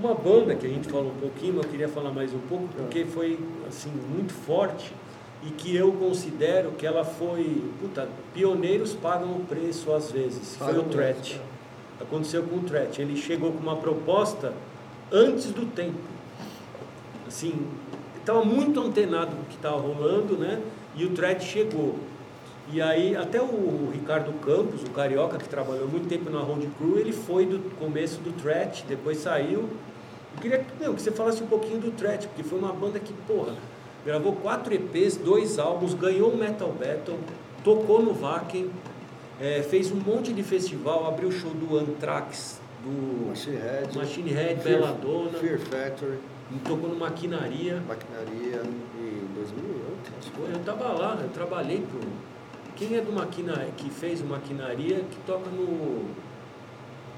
uma banda que a gente falou um pouquinho, mas eu queria falar mais um pouco, porque foi assim muito forte e que eu considero que ela foi, puta, pioneiros pagam o preço às vezes. Foi Pagam o Threat. mesmo, Aconteceu com o Threat. Ele chegou com uma proposta antes do tempo. Assim, estava muito antenado com o que estava rolando, né? E o Threat chegou. E aí, até o Ricardo Campos, o carioca que trabalhou muito tempo na Road Crew, ele foi do começo do Threat, depois saiu. Eu queria meu, que você falasse um pouquinho do Threat, porque foi uma banda que, porra, gravou quatro EPs, dois álbuns, ganhou o Metal Battle, tocou no Wacken, eh, fez um monte de festival, abriu o show do Anthrax, do Machine Head, Machine Head, Fear- Belladonna, Fear Factory, tocou no Maquinaria. Maquinaria, em 2008, acho que Pô. Eu tava lá, eu trabalhei pro. Quem é do Maquinaria, que fez o Maquinaria, que toca no.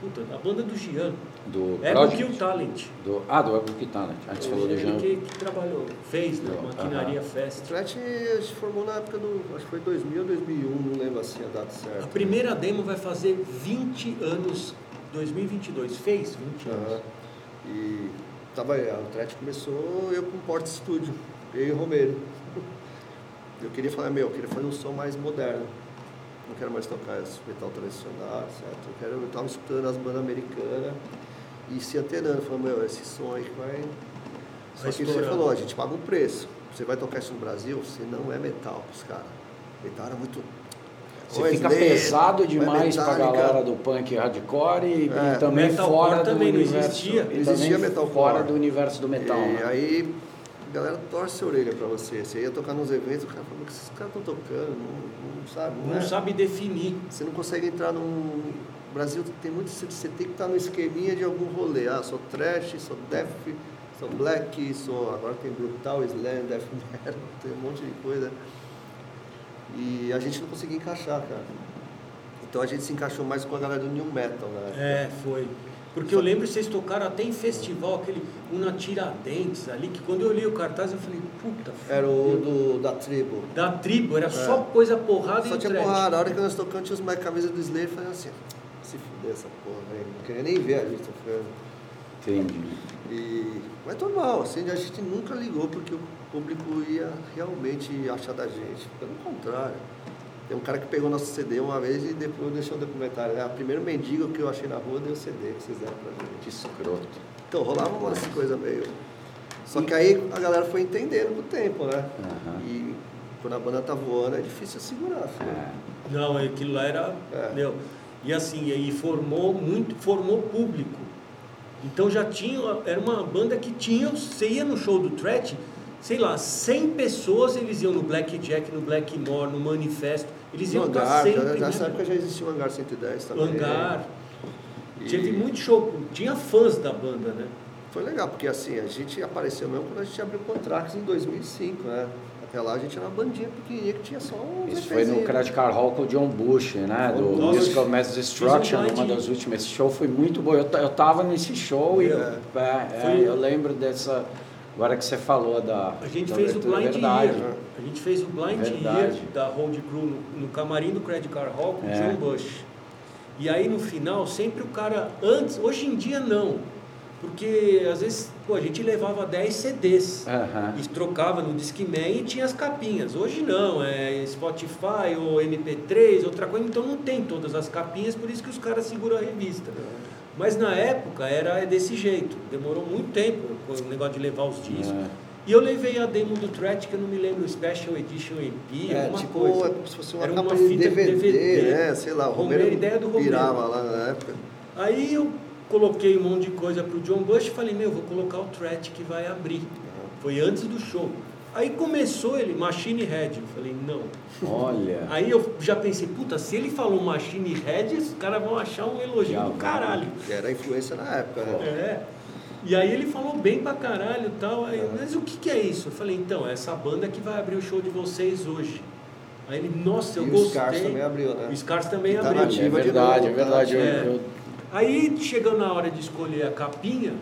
Puta, a banda do Gian. Do É Project? Kill Talent. Do, ah, do Ego Talent. Antes falou do Ele Jean. que, que trabalhou, fez na Aham. Maquinaria O Fest. Threat a gente formou na época do. Acho que foi 2000 ou 2001, não lembro assim a data A certa. primeira demo vai fazer 20 anos, 2022. Fez 20 Aham. anos. E tava, o Threat começou eu com o Porta Studio, eu e o Romero. Eu queria falar, meu, eu queria fazer um som mais moderno. Não quero mais tocar esse metal tradicional, certo? Eu, quero, eu tava escutando as bandas americanas e se antenando, falando, meu, esse som aí que vai. Só Vai que você estourar. falou, a gente paga um preço. Você vai tocar isso no Brasil, você não é metal pros caras. Metal era muito. Você é fica Slayer, pesado é demais pra Metallica. galera do punk hardcore e, É, e também fora do também não universo. existia. Não existia também metalcore. fora do universo do metal. E né? aí a galera torce a orelha pra você. Você ia tocar nos eventos, o cara falou, o que esses caras estão tocando? Não, não sabe, não, Não é. sabe definir. Você não consegue entrar num. O Brasil tem muito. Você tem que estar no esqueminha de algum rolê. Ah, sou trash, sou death, sou black, sou. Agora tem brutal, slam, death metal, [LAUGHS] tem um monte de coisa. E a gente não conseguia encaixar, cara. Então a gente se encaixou mais com a galera do New Metal, né? É, foi. Porque eu lembro que vocês tocaram até em festival, aquele Una Tiradentes ali, que quando eu olhei o cartaz eu falei, puta, Era o do, da tribo. da tribo, era só coisa porrada Só e tinha trash. porrada. A hora que nós tocamos, tinha os mais camisas do Slayer fazendo assim, se fuder essa porra, velho. Não queria nem ver a gente tocando. Entendi. E... Mas normal, assim, a gente nunca ligou porque o público ia realmente achar da gente. Pelo contrário. Tem um cara que pegou nosso CD uma vez e depois deixou um documentário. É o primeiro mendigo que eu achei na rua deu o CD que vocês deram pra gente. Que escroto. Então rolava umas coisas meio. Só que aí a galera foi entendendo com o tempo, né? Aham. E quando a banda tá voando é difícil segurar, filho. É. Não, aquilo lá era. É. Meu, e assim, e formou muito, formou público. Então já tinha, era uma banda que tinha, você ia no show do Threat, sei lá, 100 pessoas eles iam no Blackjack, no Blackmore, no Manifesto, eles No iam estar hangar, sempre. já, nessa né? época já existia o hangar 110 também. Hangar. E Teve muito show, tinha fãs da banda, né? Foi legal, porque assim, a gente apareceu mesmo quando a gente abriu contratos em 2005, né? Até lá a gente era uma bandinha pequenininha que tinha só uns Isso foi no. Credit Card Hall com o John Bush, né? Do Nossa, Musical Mass Destruction, um uma das últimas. Esse show foi muito bom. Eu, eu tava nesse show e É. é, é, Foi- eu lembro dessa. Agora que você falou da. A gente da fez o abertura, Blind é verdade. Year. né? A gente fez o Blind Verdade. Year da Road Crew no, no camarim do Credit Card Hall com o É. John Bush. E aí no final, sempre o cara, antes, hoje em dia não. Porque às vezes, pô, a gente levava 10 CDs. Aham. E trocava no Discman e tinha as capinhas. Hoje não, é Spotify ou MP3, outra coisa, então não tem todas as capinhas, por isso que os caras seguram a revista. Mas na época era desse jeito, demorou muito tempo o negócio de levar os discos. É. E eu levei a demo do Threat, que eu não me lembro, Special Edition EP, É, alguma tipo, coisa. se fosse uma Era capa uma de fita DVD, DVD, né? Sei lá, o Romero, Romero ideia do Romero. pirava lá na época. Aí eu coloquei um monte de coisa pro John Bush e falei, meu, vou colocar o Threat que vai abrir. Foi antes do show. Aí começou ele, Machine Head. Eu falei, não. Olha. Aí eu já pensei, puta, se ele falou Machine Head, os caras vão achar um elogio Já do caralho. Que era a influência na época, né? É. E aí ele falou bem pra caralho e tal. Aí, mas o que, que é isso? Eu falei, então, é essa banda que vai abrir o show de vocês hoje. Aí ele, nossa, eu e o gostei. Scars também abriu, né? O Scars também Tá abriu. É Ativa de verdade, é novo, verdade. Eu- É. eu- Aí chegando na hora de escolher a capinha,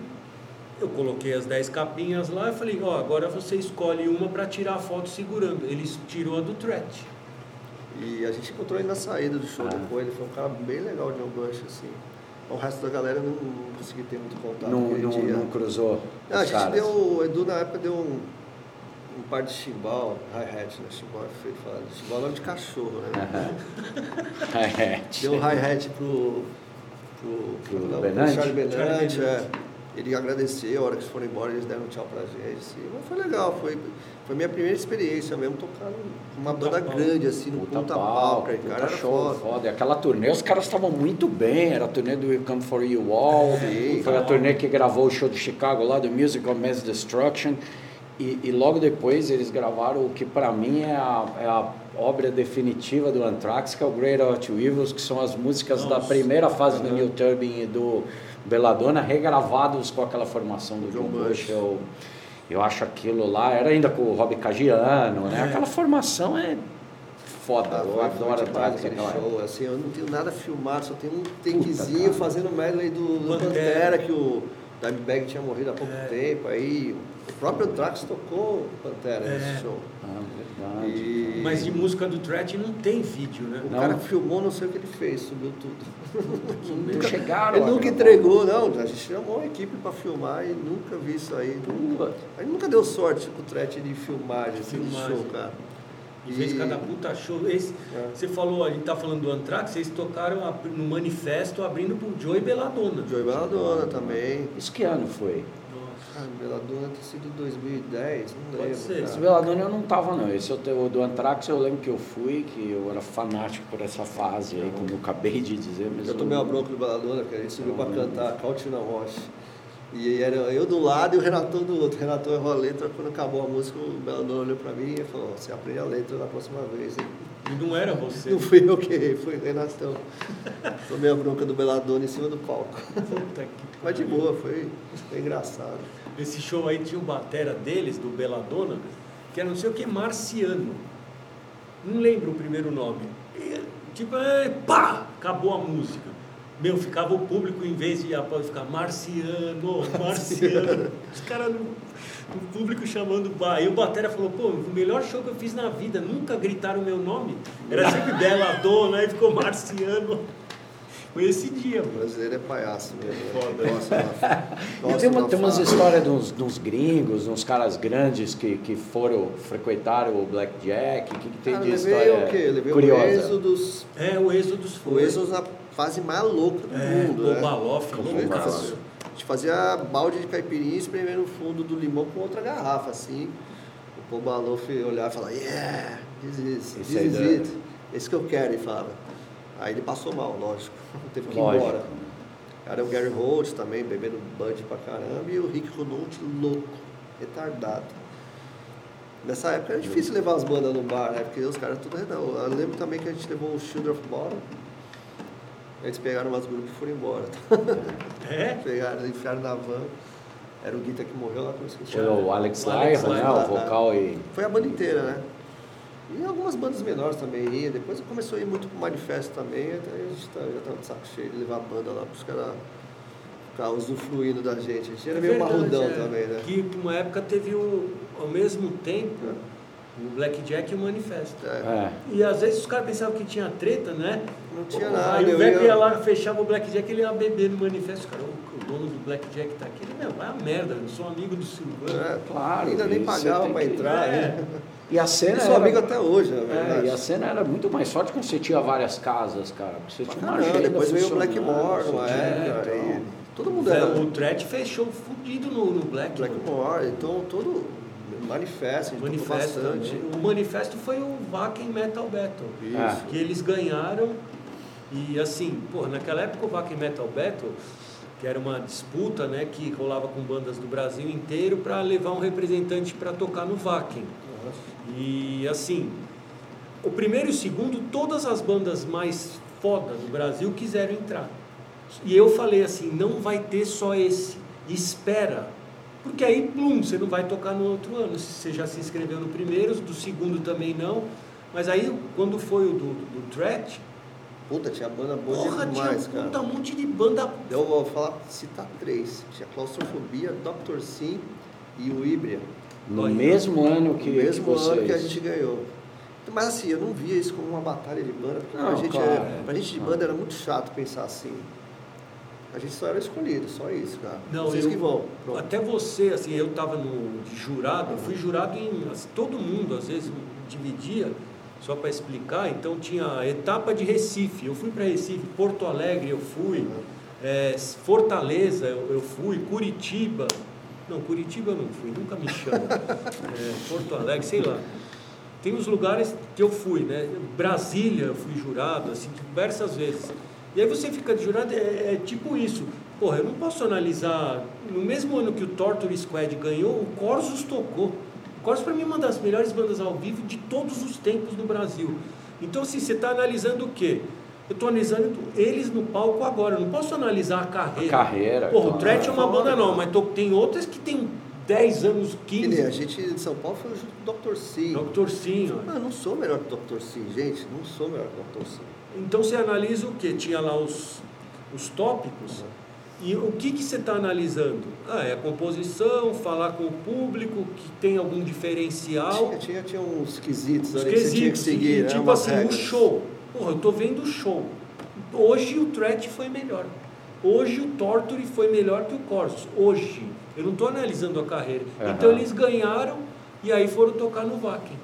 eu coloquei as 10 capinhas lá e falei, ó, agora você escolhe uma para tirar a foto segurando. Ele tirou a do Threat. E a gente encontrou ele na saída do show Ah. depois. Ele foi um cara bem legal, John Bush, assim. O resto da galera não, não consegui ter muito contato não, não, dia. não cruzou. Ah, a gente caras. deu, o Edu na época deu um, um par de chimbal, hi-hat, né? Chimbal é feio de falar. Chimbal é nome de cachorro, né? [LAUGHS] É, Deu um hi-hat pro, pro, Pro não, Benante? Charlie Benante, Charlie é. Ele agradeceu, a hora que eles foram embora, eles deram um tchau pra gente. Assim. Mas foi legal, foi, foi minha primeira experiência mesmo, tocar numa Puta banda pau. grande, assim, no Puta cara. puta cara era show, foda. foda. E aquela turnê, os caras estavam muito bem. Era a turnê do Will Come For You All. Sim, foi a tá. turnê que gravou o show de Chicago lá, do Musical Mass Destruction. E, e logo depois eles gravaram o que pra mim é a, é a obra definitiva do Anthrax, que é o Great Out Evils, que são as músicas da Nossa. primeira fase do Neil Turbin e do Belladonna, regravados com aquela formação do John John Bush. Eu, eu acho aquilo lá, era ainda com o Rob Cagiano, né? É. Aquela formação é foda. Ah, eu adoro demais aquele show. Assim, eu não tenho nada filmado, só tenho um takezinho fazendo medley do, do Pantera. Pantera, que o Dimebag tinha morrido há pouco É. tempo. Aí o próprio Anthrax tocou Pantera É. nesse show. Ah, verdade. E Mas de música do Threat não tem vídeo, né? o Não. cara filmou, não sei o que ele fez, subiu tudo. [LAUGHS] Não chegaram. Ele a nunca gravar. entregou, não. A gente chamou uma equipe pra filmar e nunca vi isso aí. Putz. A gente nunca deu sorte com o Threat de filmagem, assim, de Filmagem. show, cara. E fez cada puta show. Esse, É. Você falou, a gente tá falando do Anthrax, vocês tocaram a- no manifesto abrindo pro Joey Belladonna. Joey Belladonna também. Isso que ano foi? Ah, Belladonna ter sido 2010, não Pode lembro. ser. cara. Esse Belladonna eu não tava não. Esse eu te- o do Anthrax eu lembro que eu fui, que eu era fanático por essa fase aí, como eu acabei de dizer. Mas Eu tomei uma bronca do que a gente subiu pra cantar Couch na Wash. E era eu de um lado e o Renatão do outro. O Renatão errou a letra, quando acabou a música, o Belladonna olhou pra mim e falou, você aprende a letra da próxima vez. hein?" E não era você. Não fui eu que errei, foi o Renatão. Tomei a bronca do Belladonna em cima do palco. Puta que Mas de boa, foi, foi engraçado. Esse show aí tinha o batera deles, do Belladonna, que era não sei o que, Marciano. Não lembro o primeiro nome. E, tipo, é, pá! Acabou a música. Meu, ficava o público, em vez de após ficar [LAUGHS] Marciano, Marciano. Os caras, no- o público chamando pá. Aí o batera falou, pô, o melhor show que eu fiz na vida, nunca gritaram meu nome. Era [LAUGHS] sempre Belladonna, aí ficou Marciano. Foi esse dia, O mano. brasileiro é palhaço mesmo. Foda. Nossa, [LAUGHS] E nossa, tem, uma, tem umas histórias de uns, de uns gringos, uns caras grandes que, que foram, frequentaram o Blackjack. O que, que tem Cara, de eu levei história o quê? Levei curiosa? o Êxodos, É, o Êxodos o foi. Êxodos na fase mais louca do É, mundo, né? Bobaloff, Foi loucaço. A gente fazia balde de caipirinha e espremendo no fundo do limão com outra garrafa, assim. O Bobaloff olhava e falava, yeah, this is, Esse this is it. Esse que eu quero, ele falava. Aí ele passou mal, lógico. [LAUGHS] Teve que ir Lógico. embora. Era o Gary Holt também, bebendo Bud pra caramba, e o Rick Ronalt louco, retardado. Nessa época era difícil levar as bandas no bar, né? Porque os caras tudo redondo. Eu lembro também que a gente levou o Children of Bottom. Eles pegaram umas grupos e foram embora. [LAUGHS] É? pegaram, enfiaram na van. Era o Guita que morreu lá, eu esqueci. Foi o Alex Lyra, né? O vocal e... Foi a banda inteira, né? E algumas bandas menores também ia. Depois começou a ir muito pro manifesto também. Até a gente tá- já tava de saco cheio de levar a banda lá pros caras ficar usufruindo da gente. A gente era meio Verdade, marrudão é. também, né? Que uma época teve o, ao mesmo tempo o Blackjack e o Manifesto. É. É. E às vezes os caras pensavam que tinha treta, né? Não tinha Pô, nada. Aí o Beck ia- ia lá, fechava o Blackjack, ele ia beber no manifesto. Cara, o, o dono do Blackjack tá aqui. Ele, meu, vai a merda, eu sou amigo do Silvano. É, Claro, Ainda nem pagava pra que- entrar, É. né? E a cena Eu sou era... amigo até hoje, na É, verdade. e a cena era muito mais forte quando você tinha várias casas, cara. Você tinha uma Caramba, agenda depois veio o Blackmore época. então. todo mundo era O Threat fechou fudido no, no Black. mano. Blackmore, então todo manifesto, Manifesto bastante. também. O manifesto foi o Wacken Metal Battle. Isso. Que eles ganharam e assim, pô, naquela época o Wacken Metal Battle, que era uma disputa, né, que rolava com bandas do Brasil inteiro para levar um representante para tocar no Wacken. E assim, o primeiro e o segundo, todas as bandas mais foda do Brasil quiseram entrar. E eu falei assim, não vai ter só esse, espera. Porque aí, plum, você não vai tocar no outro ano. Você já se inscreveu no primeiro, do segundo também não. Mas aí, quando foi o do, do Threat, Puta, tinha banda boa porra, demais, tinha um cara. puta monte de banda. Eu vou falar, citar três. Tinha Claustrofobia, Dr. Sim e o Ibria. No mesmo ano que, No mesmo que vocês... ano que a gente ganhou. Mas assim, eu não via isso como uma batalha de banda, porque Não, a gente, claro, pra gente de banda era muito chato pensar assim. A gente só era escolhido, só isso, cara. Não, Vocês eu- que vão. Pronto. Até você, assim, eu estava no de jurado, eu fui jurado em. assim, todo mundo, às vezes, dividia, só para explicar. Então tinha a etapa de Recife, eu fui para Recife, Porto Alegre eu fui, é, Fortaleza eu, eu fui, Curitiba. Não, Curitiba eu não fui, nunca me chama. [LAUGHS] É, Porto Alegre, sei lá. Tem os lugares que eu fui, né? Brasília eu fui jurado, assim, diversas vezes. E aí você fica de jurado, é, é tipo isso. Porra, eu não posso analisar. No mesmo ano que o Torture Squad ganhou, o Corsos tocou. O Corsos, para mim, é uma das melhores bandas ao vivo de todos os tempos no Brasil. Então, assim, você está analisando o quê? Eu estou analisando eles no palco agora. Eu não posso analisar a carreira. A carreira, Porra, o claro. Threat é uma banda não, mas tô- tem outras que tem 10 anos, Que nem a 15. gente de São Paulo foi junto com o Dr. Sim. Dr. Sim, ó. Eu não sou melhor que o Dr. Sim, gente. Não sou melhor que o Dr. Sim. Então você analisa o que? Tinha lá os, os tópicos. E o que, que você está analisando? Ah, é a composição, falar com o público, que tem algum diferencial. Tinha, tinha, tinha uns quesitos Os ali que você tinha que quesitos, seguir, e, né? tipo Umas assim, o regras. show. Porra, eu tô vendo o show. Hoje o Threat foi melhor. Hoje o Torture foi melhor que o Corsos. Hoje. Eu não estou analisando a carreira. Aham. Então eles ganharam e aí foram tocar no Wacken.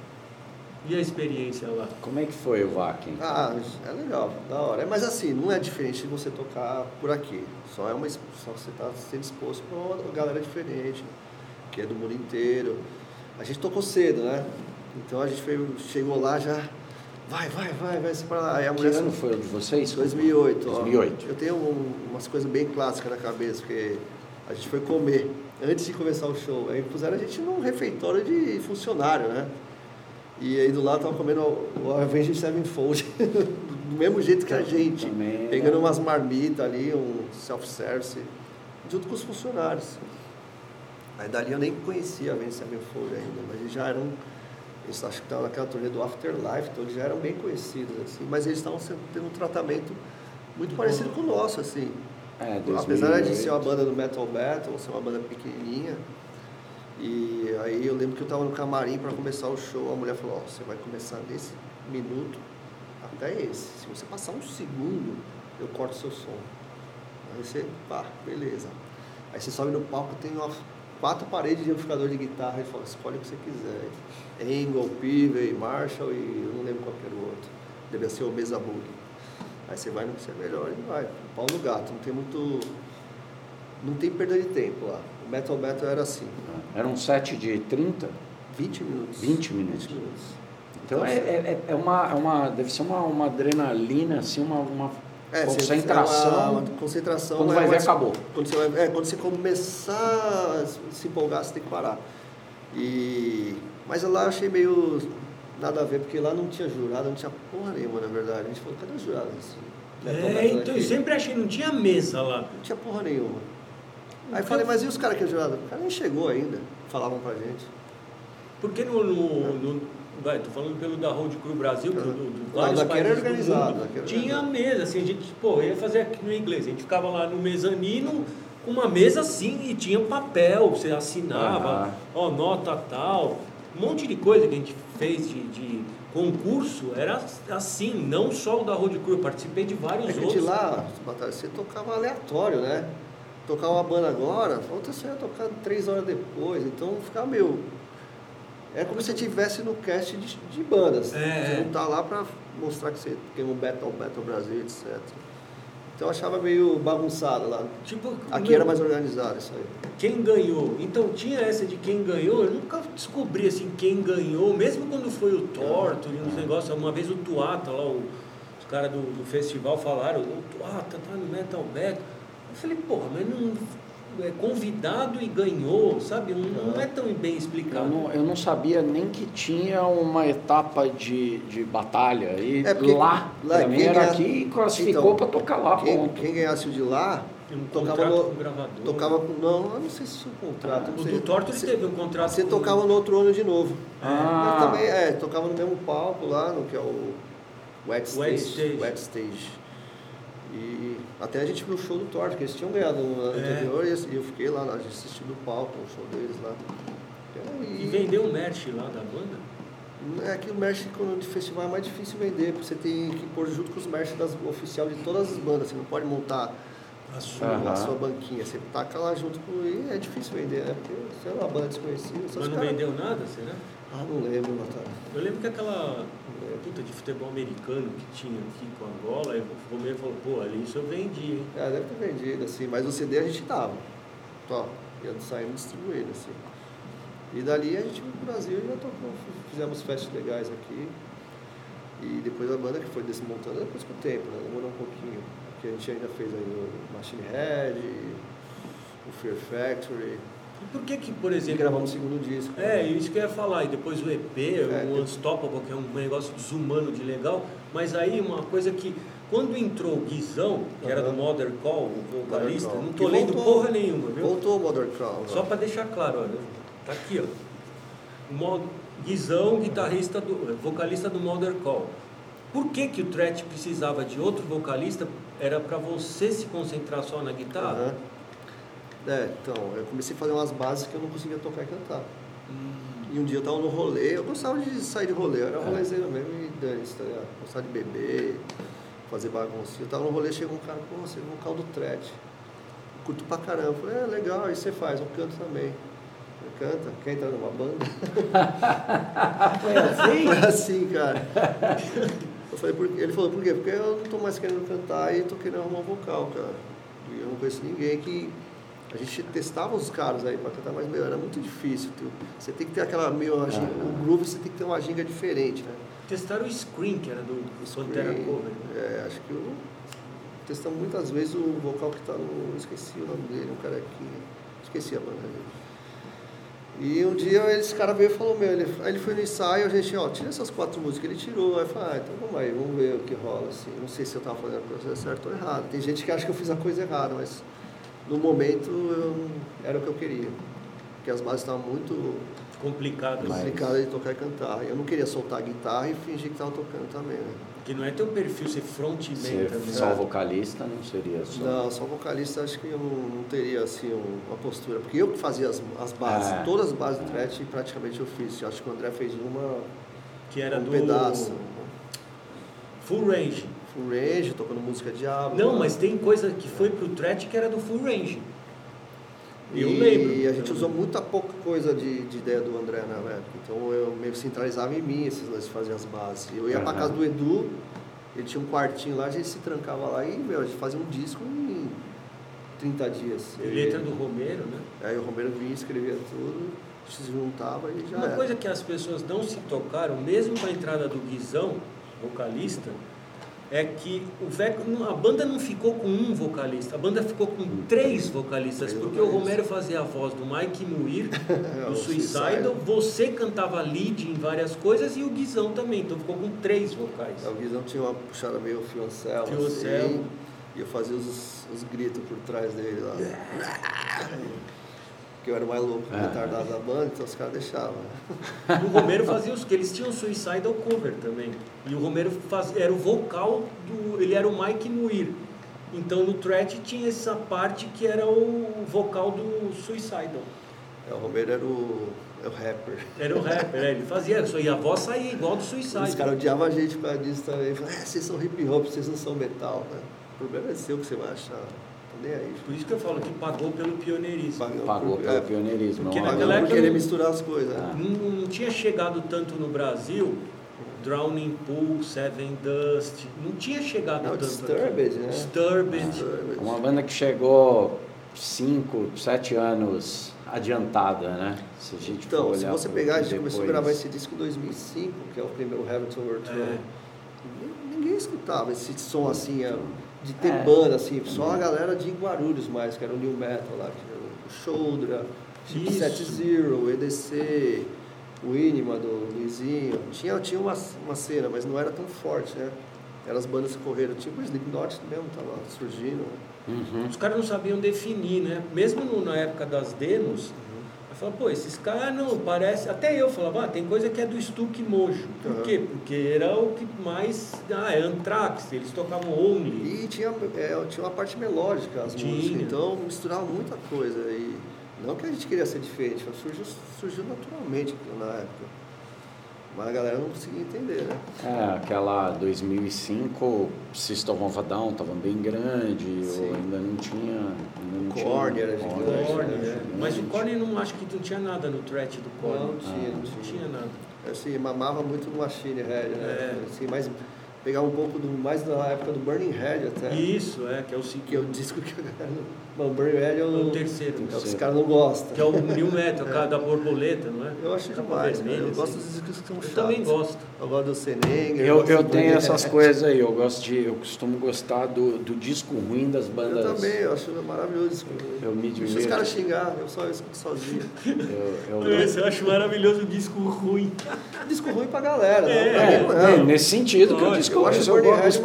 E a experiência lá? Como é que foi o Vakin? Ah, é legal, da hora. É, Mas assim, não é diferente de você tocar por aqui. Só é uma só você está sendo exposto para uma galera diferente, que é do mundo inteiro. A gente tocou cedo, né? Então a gente foi, chegou lá já. Vai, vai, vai, vai se para lá. Aí a Que mulher ano foi o de vocês? 2008. ó. 2008. Eu tenho um- umas coisas bem clássicas na cabeça, porque a gente foi comer antes de começar o show. Aí puseram a gente num refeitório de funcionário, né? E aí do lado tava comendo o Avenged Sevenfold, [LAUGHS] do mesmo jeito que a gente. Também, Pegando né? umas marmitas ali, um self-service, junto com os funcionários. Aí dali eu nem conhecia a Avenged Sevenfold ainda, mas eles já eram. Eles acho que estavam naquela turnê do Afterlife, então eles já eram bem conhecidos, assim, mas eles estavam tendo um tratamento muito parecido com o nosso, assim. É, Apesar de ser uma 2008. banda do Metal Battle, ser uma banda pequenininha. E aí eu lembro que eu tava no camarim para começar o show, a mulher falou, ó, você vai começar nesse minuto até esse. Se você passar um segundo, eu corto seu som. Aí você, pá, beleza. Aí você sobe no palco, tem quatro paredes de amplificador de guitarra e fala, escolhe o que você quiser. Angle, Pivey, Marshall e eu não lembro qual era o outro. Devia ser o Mesa Bug. Aí você vai no que você é melhor e vai. Pau no gato, não tem muito. Não tem perda de tempo lá. O Metal Battle era assim, Era um set de 30? 20 minutos. 20 minutos. 20 minutos. Então é, é, é uma, é uma. Deve ser uma, uma adrenalina, assim, uma, uma É, concentração. é uma- uma concentração. Quando é vai ver, acabou. Quando você, vai, é, quando você começar a se empolgar, você tem que parar. E, mas lá eu achei meio nada a ver, porque lá não tinha jurado, não tinha porra nenhuma, na verdade. A gente falou, cadê os jurados? É, então aqui?" eu sempre achei, não tinha mesa lá. Não tinha porra nenhuma. Aí eu falei, mas e os caras que é jurado? O cara nem chegou ainda, falavam pra gente. Porque no. no, no vai, tô falando pelo da Road Crew Brasil, que Uhum. do, do, Lá, vários daqui era países do organizado, mundo, tinha organizado. mesa, assim, a gente, pô, ia fazer aqui no inglês, a gente ficava lá no mezanino, com uma mesa assim, e tinha papel, você assinava, ó, nota tal, um monte de coisa que a gente fez de, de concurso, era assim, não só o da Road Crew, eu participei de vários É que de outros. lá, Batalha, você tocava aleatório, né? Tocava uma banda agora, outra você ia tocar três horas depois, então ficava meio. É como se você estivesse no cast de, de bandas. É, Você é. não tá lá pra mostrar que você tem um Battle Battle Brasil, etc. Então eu achava meio bagunçado lá. Tipo, Aqui meu, era mais organizado isso aí. Quem ganhou? Então tinha essa de quem ganhou, eu nunca descobri assim quem ganhou, mesmo quando foi o Torto e uns negócios, uma vez o Tuata lá, o- os caras do, do festival falaram, o Tuata tá no Metal Battle. Eu falei, porra, mas não é convidado e ganhou, sabe? Não, não é tão bem Eu explicado. não, eu não sabia nem que tinha uma etapa de, de batalha. E É, porque lá, lá pra mim quem era ganha- aqui e classificou Então, para tocar lá, Quem, ponto. quem ganhasse o de lá, um tocava no. com o gravador. Tocava com. Não, eu não sei se tinha um contrato. não O do Torto ele teve um contrato. Você com- tocava no outro ano de novo. Ah. Mas também, é, tocava no mesmo palco lá, no que é o Wet Stage. Wet Stage. Wet Stage. E até a gente viu o show do Torto, que eles tinham ganhado no ano É. anterior, e eu fiquei lá, a gente assistiu do palco, o show deles lá. E E, vendeu um merch lá da banda? é que o merch quando de festival é mais difícil vender, porque você tem que pôr junto com os merch das, oficial de todas as bandas, você não pode montar A sua. Aham. a sua banquinha, você taca lá junto com. E é difícil vender, né? Porque você é uma banda desconhecida. Mas não cara- vendeu nada, será? Ah, não lembro, Natália. Eu lembro que aquela puta de futebol americano que tinha aqui com Angola, aí o Romero falou, pô, ali isso eu vendi, hein? É, deve ter vendido, assim, mas o CD a gente dava. Tó, ia saindo distribuindo, assim. E dali a gente pro Brasil já tocou, fizemos festas legais aqui. E depois a banda que foi desmontando, depois com o tempo, né? Demorou um pouquinho. Que a gente ainda fez aí o Machine Head, o Fear Factory. E por que que, por E exemplo... gravamos o segundo disco. É, isso que eu ia falar, e depois o EP, É, o Unstoppable, que é um negócio desumano de legal, mas aí uma coisa que, quando entrou o Guizão, que era do. Mother Call, o vocalista, Call. não tô E lendo voltou- porra nenhuma, viu? Voltou o Mother Crown. Só pra deixar claro, olha, Tá aqui, ó. Guizão, guitarrista do, vocalista do Mulder Call. Por que, que o Tret precisava de outro vocalista? Era para você se concentrar só na guitarra? Aham. É, então, eu comecei a fazer umas bases que eu não conseguia tocar e cantar. E um dia eu tava no rolê, eu gostava de sair de rolê, eu era rolezeiro mesmo e dane-se, tá ligado? Gostava de beber, fazer bagunça. Eu tava no rolê, chegou um cara, pô, você é um caldo thread. Curto pra caramba. Eu falei, é legal, aí você faz, eu canto também. Eu canta, quer entrar numa banda? [LAUGHS] Foi assim? Foi assim, cara. Eu falei, por? Ele falou, por quê? Porque eu não tô mais querendo cantar e tô querendo arrumar um vocal, cara. E eu não conheço ninguém que. A gente testava os caras aí pra cantar, mas meu, era muito difícil. tio. Você tem que ter aquela meio. a ginga- O groove você tem que ter uma ginga diferente, né? Testaram o Scream, que era do Pantera Cover. É, acho que eu. Testamos muitas vezes o vocal que tá no. Esqueci o nome dele, um cara aqui. Esqueci a banda dele. E um dia esse cara veio e falou, meu, ele, aí ele foi no ensaio, a gente, ó, tira essas quatro músicas, ele tirou, aí eu falei, ah, então vamos aí, vamos ver o que rola, assim. Não sei se eu tava fazendo a coisa certa ou errada. Tem gente que acha que eu fiz a coisa errada, mas no momento eu, era o que eu queria. Porque as bases estavam muito assim. complicadas de tocar e cantar. Eu não queria soltar a guitarra e fingir que tava tocando também, né? Que não é teu perfil ser frontman Ser também. só vocalista não seria só. Não, só vocalista acho que eu não, não teria assim um- uma postura. Porque eu que fazia as, as bases, É. todas as bases do threat praticamente eu fiz. Eu acho que o André fez uma Que era um do pedaço. Full Range. Full range, tocando música diabo. Não, mas tem coisa que foi pro Tret que era do Full Range. Eu e lembro. E a gente usou muita pouca coisa de, de ideia do André na época. Então eu meio que centralizava em mim esses lances fazer as bases. Eu ia pra Aham. casa do Edu, ele tinha um quartinho lá, a gente se trancava lá e meu, a gente fazia um disco em 30 dias. E letra do Romero, né? Aí o Romero vinha, escrevia tudo, a gente se juntava e já Uma era. coisa que as pessoas não se tocaram, mesmo com a entrada do Guizão, vocalista, é que o a banda não ficou com um vocalista, a banda ficou com três vocalistas, Três porque o vocalistas. Romero fazia a voz do Mike Muir, É, [LAUGHS] do o Suicidal, você cantava lead em várias coisas e o Guizão também, então ficou com três vocais. O Guizão tinha uma puxada meio fioncel, Fioncel. assim, e eu fazia os, os gritos por trás dele lá. Porque eu era o mais louco, Ah. retardado da banda, então os caras deixavam. né? [LAUGHS] O Romero fazia os que eles tinham Suicidal cover também. E o Romero faz, era o vocal do. Ele era o Mike Muir. Então no Threat tinha essa parte que era o vocal do Suicidal. É, o Romero era o, é o rapper. Era o rapper, é, ele fazia isso. E a voz saía igual do Os Suicidal. caras odiavam a gente por causa disso também. Falavam, é, vocês são hip hop, vocês não são metal. Né? O problema é seu que você vai achar. Por isso que eu falo que pagou pelo pioneirismo. Pagou, Pagou pelo é, pioneirismo. Porque naquela época querer não- misturar as coisas. né? Não, não tinha chegado tanto no Brasil. Drowning Pool, Seven Dust, não tinha chegado Não, tanto. Disturbed, aqui. né? Disturbed. Disturbed. Uma banda que chegou 5, 7 anos adiantada, né? Se a gente Então, se você pegar, a gente depois- começou a gravar esse disco em 2005, que é o primeiro Hamilton Overthrow. É. Ninguém- Ninguém escutava esse som assim, é, de ter É. banda assim, só a galera de Guarulhos mais, que era o New Metal lá, que era o Shoulder, Chip. Set Zero, o EDC, o Inima do Luizinho. Tinha, tinha uma, uma cena, mas não era tão forte, né? Eram as bandas que correram, tipo o Slipknot mesmo, tava surgindo. Uhum. Os caras não sabiam definir, né? Mesmo no- na época das demos, eu falava, pô, esses caras não, parece. Até eu falava, ah, tem coisa que é do Stuck Mojo. Por Uhum. quê? Porque era o que mais. Ah, é Anthrax, eles tocavam Only. E tinha, é, tinha uma parte melódica as Tinha. músicas, então misturava muita coisa. E não que a gente queria ser diferente, mas surgiu, surgiu naturalmente na época. Mas a galera não conseguia entender, né? É, aquela 2005, System of a Down estava bem grande, Sim. ou ainda não tinha... Ainda não Korn tinha, gigante, Korn, né? né? Mas o Korn não acho que não tinha nada no threat do Korn. Não tinha, não Não tinha. tinha nada. Assim, mamava muito no Machine Head, né? É. Assim, mais, pegar um pouco do, mais da época do Burning Head até. Isso, é, que é o. Que é o disco que a galera. Não- Não, o Burning Head é É o. o terceiro. é o que os caras não gostam. Que é o New Metal, cara da borboleta, não é? Eu acho Capa demais, vermelha, né? Eu assim. gosto dos discos que são Eu chatos. também gosto. Eu gosto do Senenger. Eu, eu do tenho essas coisas aí, eu gosto de, eu costumo gostar do, do disco ruim das bandas. Eu também, eu acho maravilhoso isso. Eu me Deixa os caras xingar, eu só escuto sozinho. Eu, eu, [LAUGHS] Esse eu acho maravilhoso o disco ruim. Disco ruim pra galera, É, não, pra mim não. É, nesse sentido que o disco disco, Eu acho esse o Burning gosto- Head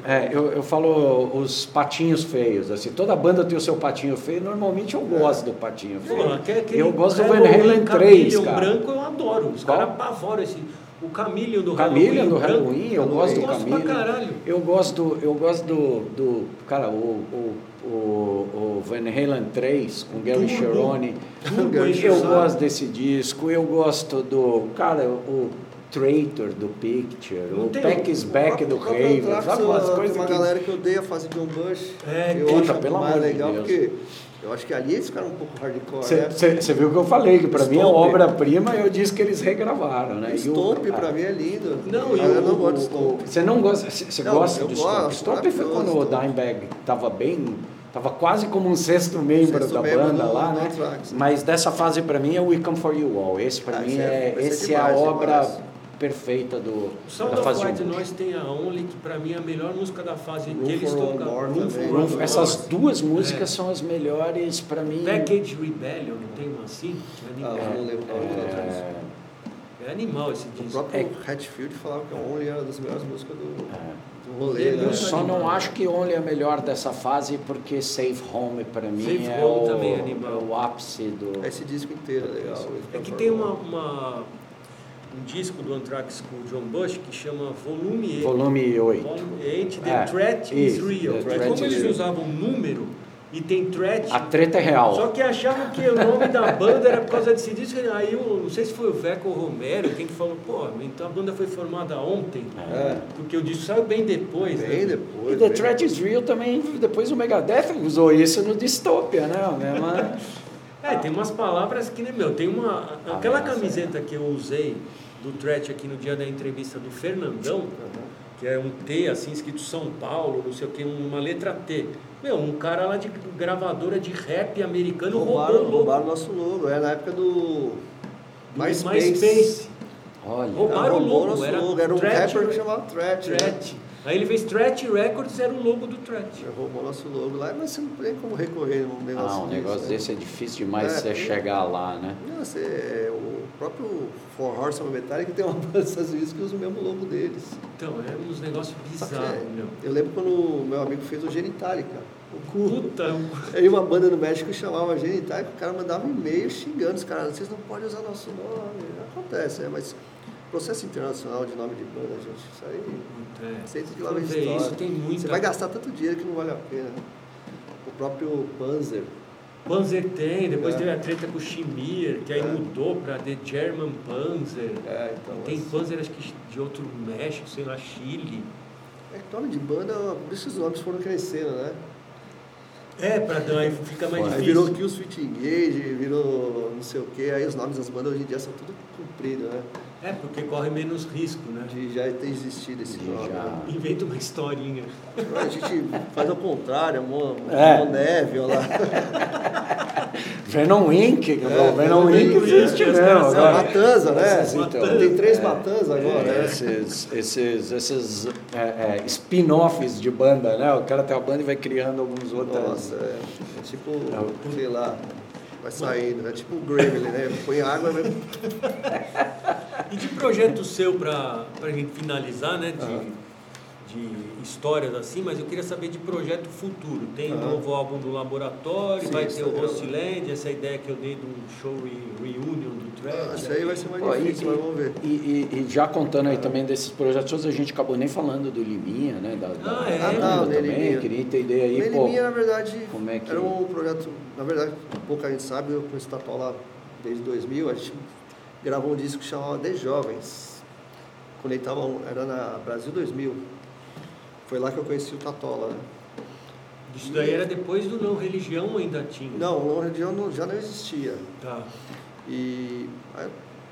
maravilhoso. É, eu, eu falo os patinhos feios, assim, toda banda tem o seu patinho feio, normalmente eu gosto do patinho feio. Pô, aquele- aquele eu gosto do Van Halloween Halen 3, Chameleon cara. branco eu adoro. Os caras apavoram esse. O Camillion do Camillion do branco. Halloween, eu gosto do Eu gosto pra Camillion. caralho. Eu gosto do, eu gosto do, do cara, o, o, o, o Van Halen 3 com Gary. Cherone. Eu gosto desse disco, eu gosto do, cara, o Traitor do Picture, Não o Pack is Back do Raven, sabe umas tem coisas uma que... galera que odeia fazer John Bush. É, eu puta, acho pelo mais amor de legal Deus. porque eu acho que ali eles ficaram um pouco hardcore, né? Você viu o que eu falei, que pra mim é obra-prima, eu disse que eles regravaram, né? O Stomp pra mim é lindo. Não, eu o- não gosto de Stomp. Você não gosta, você gosta eu do gosto, Stomp? Stomp foi maravilhoso, quando o. Dimebag tava bem, tava quase como um sexto membro Sexto da membro banda do- lá, né? Anthrax. Mas dessa fase pra mim é o We Come For You All. Esse pra Ah, mim é- é, esse é esse é a obra demais. Perfeita do, O Sound da of fase White 1. Noise tem a Only, que pra mim é a melhor música da fase Room que eles More. Essas duas músicas É. são as melhores pra mim. Package Rebellion, não tem uma assim? É Ah, animal, eu não lembro qual é. É, é animal esse O disco. próprio Hatfield falava que a Only era das melhores músicas do, é. do rolê, Eu né? Eu só não acho que Only é a melhor dessa fase, porque Safe Home pra mim Safe é, Home o, também é é animal. o ápice do. Esse disco inteiro é legal. É que tem uma, uma- um disco do Anthrax com o John Bush que chama Volume 8. Volume 8. Volume 8, The É, Threat is isso, Real. The E Threat como is eles Real. usavam número e tem threat, A treta é real. só que achavam que o nome da banda era por causa desse disco. Aí eu não sei se foi o Veco ou o Romero quem que falou, pô, então a banda foi formada ontem. É, Porque o disco saiu bem depois. bem né? depois. E The Threat is Real também, depois o Megadeth usou isso no Dystopia, né? A mesma- É, tem umas palavras que, né, meu, tem uma. Aquela nossa, camiseta que eu usei do Threat aqui no dia da entrevista do Fernandão, que é um T, assim, escrito São Paulo, não sei o que, uma letra T. Meu, um cara lá de gravadora de rap americano Roubaram, roubou o roubaram nosso logo. É na época do do MySpace. MySpace. Olha. Roubaram o logo, nosso era logo. Era um Threat- rapper que chamava Threat. né? Threat. Aí ele fez Threat Records, era o logo do Threat. Roubou nosso logo lá, mas você não tem como recorrer num negócio Ah, um negócio né? desse é difícil demais É, você chegar lá, né? Não, você, é, o próprio Four Horsemen Metallic tem uma banda dos Estados Unidos que usa o mesmo logo deles. Então, é uns negócios bizarros, é, meu. eu lembro quando o meu amigo fez o Genitalica. O cu. Puta, Aí uma banda no México chamava Genitalica, o cara mandava um e-mail xingando os caras, vocês não podem usar nosso nome. Acontece, é, mas processo internacional de nome de banda, gente, isso aí. é. Aceita que lá for vem ver história. isso, tem muita. Você vai gastar tanto dinheiro que não vale a pena. O próprio Panzer. Panzer tem, depois É. teve a treta com o Schmier, que aí É. mudou para The German Panzer. É, então. tem mas- Panzer, acho que de outro México, sei lá, Chile. É que nome de banda, por isso os nomes foram crescendo, né? É, para aí fica mais Aí difícil. virou Kill Switch Engage, virou não sei o que, aí os nomes das bandas hoje em dia são tudo compridos, né? É, porque corre menos risco, né? De já ter existido esse nome. já. né? Inventa uma historinha. A gente faz ao contrário, Mo, É. Mo [LAUGHS] Neve, olha lá. Venom Inc. É, Venom Inc. Existe é, mesmo. são agora. Matanza, né? Esses, então, Tem três é. Matanzas agora, É, né? esses, esses, esses é, é, spin-offs de banda, né? O cara tem uma banda e vai criando alguns outros. Nossa, é, é tipo, É. sei lá, vai saindo, é tipo o Gremlin, né? Põe água e vai... [LAUGHS] E de projeto seu, para a gente finalizar, né? De, Aham. De histórias assim, mas eu queria saber de projeto futuro. Tem um Aham. novo álbum do Laboratório, Sim, vai ter o Hostland, essa ideia que eu dei do show re- reunion do Ah, Thread. Isso aí vai ser mais Pô, e- difícil, mas vamos ver. E, e- e já contando aí também desses projetos, a gente acabou nem falando do Liminha, né? Da, da Ah, é? da Ah, não, também. Liminha. Queria entender aí, O pô. Meliminha, na verdade, como é que- era um projeto, na verdade, pouca gente sabe, eu conheço o Tató lá desde 2000, a gente gravou um disco que chamava The Jovens, quando ele tava, era na Brasil 2000. Foi lá que eu conheci o Tatola, né? Isso daí era depois do Não Religião ainda tinha? Não, o Não Religião não- já não existia. Tá. E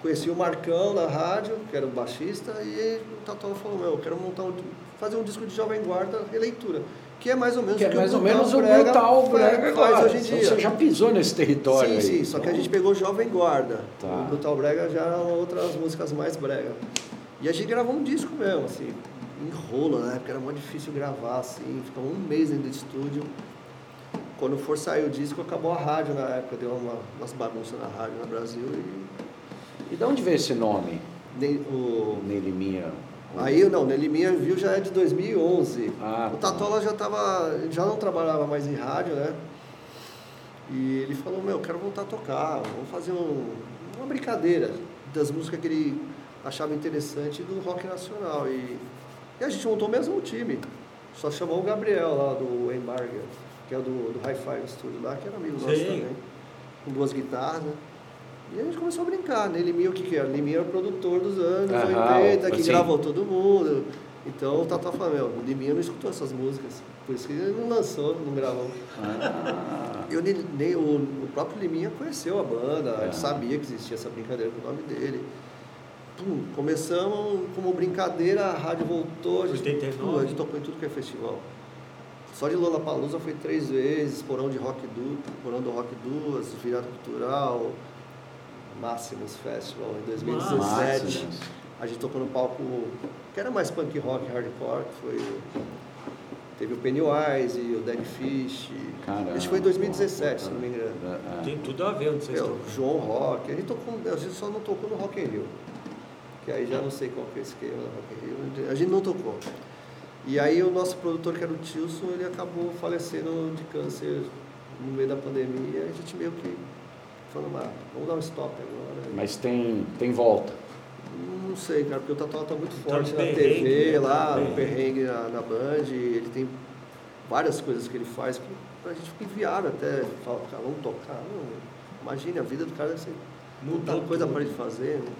conheci o Marcão na rádio, que era o baixista, e o Tatola falou, meu, eu quero montar um, fazer um disco de Jovem Guarda releitura. Que é mais ou menos Que é o mais o ou menos o Brega brutal faz- brega faz hoje em Então dia. Você já pisou nesse território Sim, aí. sim, só que a Então, gente pegou Jovem Guarda. Tá. O Brutal Brega já eram outras músicas mais brega. E a gente gravou um disco mesmo, assim, enrolo, na época era muito difícil gravar, assim, ficamos um mês dentro do estúdio. Quando for sair o disco, acabou a rádio na época, deu uma, umas bagunças na rádio no Brasil e E de onde veio esse nome, nem, o, Neliminha? Aí, não, Nelly Minha Viu já é de 2011. Ah, o Tatola já tava, já não trabalhava mais em rádio, né? E ele falou, meu, quero voltar a tocar, vamos fazer um, uma brincadeira das músicas que ele achava interessante do rock nacional. E, e a gente montou o mesmo time. Só chamou o Gabriel lá do Embarga, que é do, do Hi-Fi Studio lá, que era amigo nosso também. Com duas guitarras, né? E a gente começou a brincar, né? Liminha, o que que era? Liminha era o produtor dos anos Aham, 80, que assim. gravou todo mundo. Então o Tata falou, meu, o Liminha não escutou essas músicas. Por isso que ele não lançou, não gravou. Ah, Eu nem, nem- o, o próprio Liminha conheceu a banda, É. ele sabia que existia essa brincadeira com o nome dele. Pum, começamos como brincadeira, a rádio voltou, a gente, 89. pum, a gente tocou em tudo que é festival. Só de Lollapalooza foi três vezes, Porão de Rock Du, Porão do Rock duas, Virada Cultural, Máximos Festival em 2017. Máximos. A gente tocou no palco que era mais punk rock, hardcore, que foi teve o Pennywise e o Dead Fish. Caramba. Isso foi em 2017, se não me engano. é, é. Tem tudo a ver onde vocês estão. João Rock, a gente, tocou, a gente só não tocou no Rock in Rio. Que aí já não sei qual que é o esquema do Rock Rio. A gente não tocou. E aí o nosso produtor, que era o Tilson, ele acabou falecendo de câncer no meio da pandemia. A gente meio que falou, ah, vamos dar um stop agora. Mas tem, tem volta. Não sei, cara, porque o Tatuá tá muito Tá forte na TV, né? lá, no perrengue na, na Band. Ele tem várias coisas que ele faz que pra gente fica inviável até. Fala, cara, vamos tocar. Não, imagine, a vida do cara deve ser muita coisa para ele fazer. né?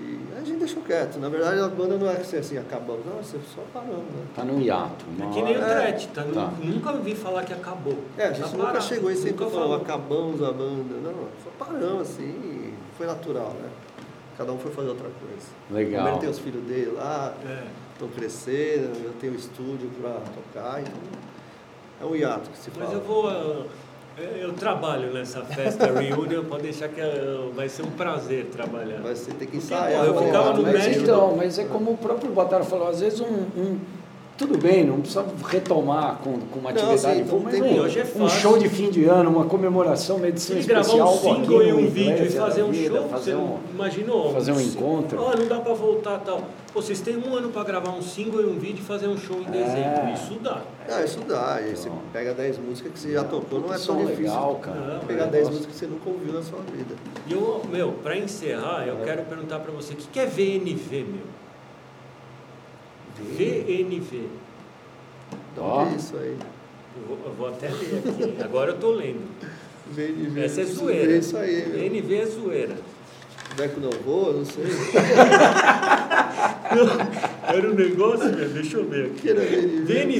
E a gente deixou quieto. Na verdade, a banda não é assim, assim acabamos. Não, você só paramos, né? Tá no hiato. É que nem o Tret, tá? Tá. Nunca ouvi falar que acabou. É, a gente Tá nunca parado, chegou e sempre falou, falou. acabamos a banda. Não, só paramos assim foi natural, né? Cada um foi fazer outra coisa. Legal. Primeiro tem os filhos dele lá, É. estão crescendo, eu tenho estúdio para tocar, então é um hiato que se Mas fala. eu vou. ah, eu- Eu trabalho nessa festa reunion, pode deixar que ah, vai ser um prazer trabalhar. Mas você tem que ensaiar. eu ficava no mas México. então, mas é como o próprio Botaro falou, às vezes um, um- tudo bem, não precisa retomar com, com uma Não, atividade, não mas um, hoje é um fácil. show de fim de ano, uma comemoração, uma edição Se gravar especial, um single e um vídeo e fazer um Vida, show, fazer você um, imaginou? fazer um encontro. Ó, não dá pra voltar tal. Pô, vocês têm um ano pra gravar um single e um vídeo e fazer um show em É. dezembro. Isso dá. Ah, isso dá. Aí você Não. pega 10 músicas que você já tocou, não é tão difícil. legal, cara. Não, Pegar Eu 10 gosto. músicas que você nunca ouviu na sua vida. E eu, meu, pra encerrar, eu quero perguntar pra você, o que que é VNV, meu? VNV. De Ó. onde é isso aí? Eu vou, eu vou até ler aqui. Agora eu tô lendo. Ver. Essa é zoeira. ver isso aí, meu. VNV é zoeira. Deco não vou, não sei. [LAUGHS] Era um negócio, meu, deixa eu ver aqui. que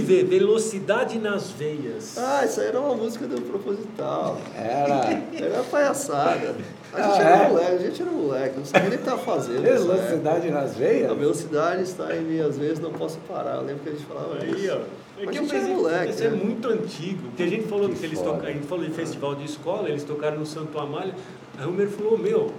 VNV? Velocidade nas veias. Ah, isso aí era uma música do Proposital. Era [LAUGHS] Era palhaçada. A Ah, gente é? era moleque, a gente era moleque, não sabia nem o que estava fazendo. época. velocidade nas veias. A velocidade está em mim, às vezes não posso parar. Eu lembro que a gente falava Aí, isso. ó. É Mas que a eu gente era moleque, esse é né? muito antigo. Porque a gente falou Que que, eles tocaram, a gente falou de festival de escola, eles tocaram no Santo Amálio. Aí o Romero falou, meu,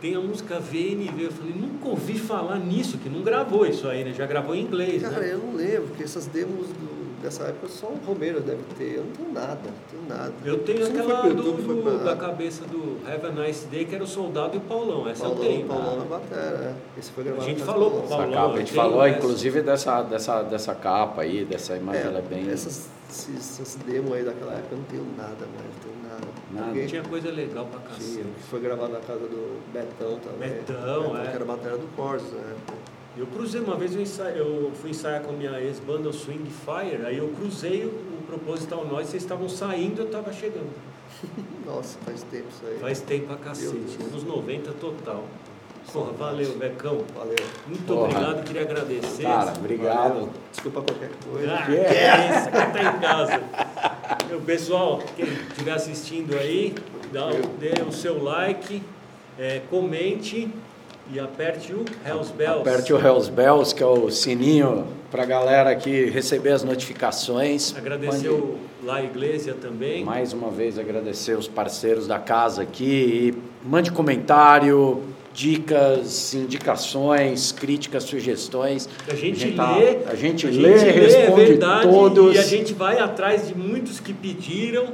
tem a música VNV. Eu falei, nunca ouvi falar nisso, que não gravou isso aí, né? Já gravou em inglês, Cara, né? eu não lembro, porque essas demos do- dessa época só o Romero deve ter. Eu não tenho nada, não tenho nada. Eu tenho Isso aquela do, YouTube, do- da cabeça do Have a Nice Day, que era o Soldado e o Paulão. Essa eu Paulão, tenho. Paulão na batera, é. Esse foi gravado A gente falou com o Paulão. Capa, a gente eu falou, essa. inclusive, dessa, dessa, dessa capa aí, dessa imagem, ela é bem. Essas, esses, essas demos aí daquela época eu não tenho nada mais, não tenho nada. Nada. Porque Tinha coisa legal pra tinha, cacete. que foi gravado na casa do Betão também. Betão, é. Que era a bateria do Corsos, né? Eu cruzei uma vez, eu, ensa- eu fui ensaiar com a minha ex-banda o Swing Fire, aí eu cruzei o, o Proposital Nós, vocês estavam saindo, eu estava chegando. [LAUGHS] Nossa, faz tempo isso aí. Faz tempo pra Meu cacete, anos 90 total. Porra, valeu, Becão. Valeu. Muito Porra. obrigado, queria agradecer. Cara, obrigado. Valeu. Desculpa qualquer coisa. Ah, que é isso, aqui tá em casa. Meu pessoal, quem estiver assistindo aí, dá, dê o seu like, é, comente e aperte o Hells Bells. Aperte o Hells Bells, que é o sininho pra galera aqui receber as notificações. Agradecer o La Iglesia também. Mais uma vez agradecer os parceiros da casa aqui e mande comentário, dicas, indicações, críticas, sugestões. A gente tá- lê, a gente a lê, gente responde é verdade, todos. E a gente vai atrás de muitos que pediram.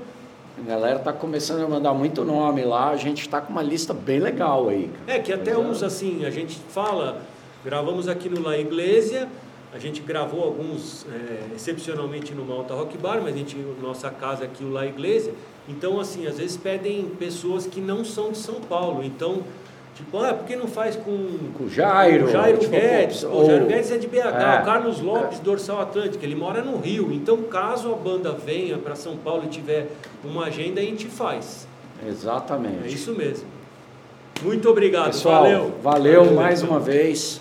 A galera tá começando a mandar muito nome lá, a gente tá com uma lista bem legal aí. É que até Pois é. uns assim, a gente fala, Gravamos aqui no La Iglesia, a gente gravou alguns, é, excepcionalmente no Malta Rock Bar, mas a gente, nossa casa aqui, o La Iglesia. Então, assim, às vezes pedem pessoas que não são de São Paulo. Então, tipo, ah, por que não faz com, Com o Jairo, Jairo tipo, Guedes? ou- o Jairo Guedes é de BH, É. o Carlos Lopes, Dorsal Atlântico, ele mora no Rio. Então, caso a banda venha para São Paulo e tiver uma agenda, a gente faz. Exatamente. É isso mesmo. Muito obrigado, Pessoal, valeu. valeu mais uma vez.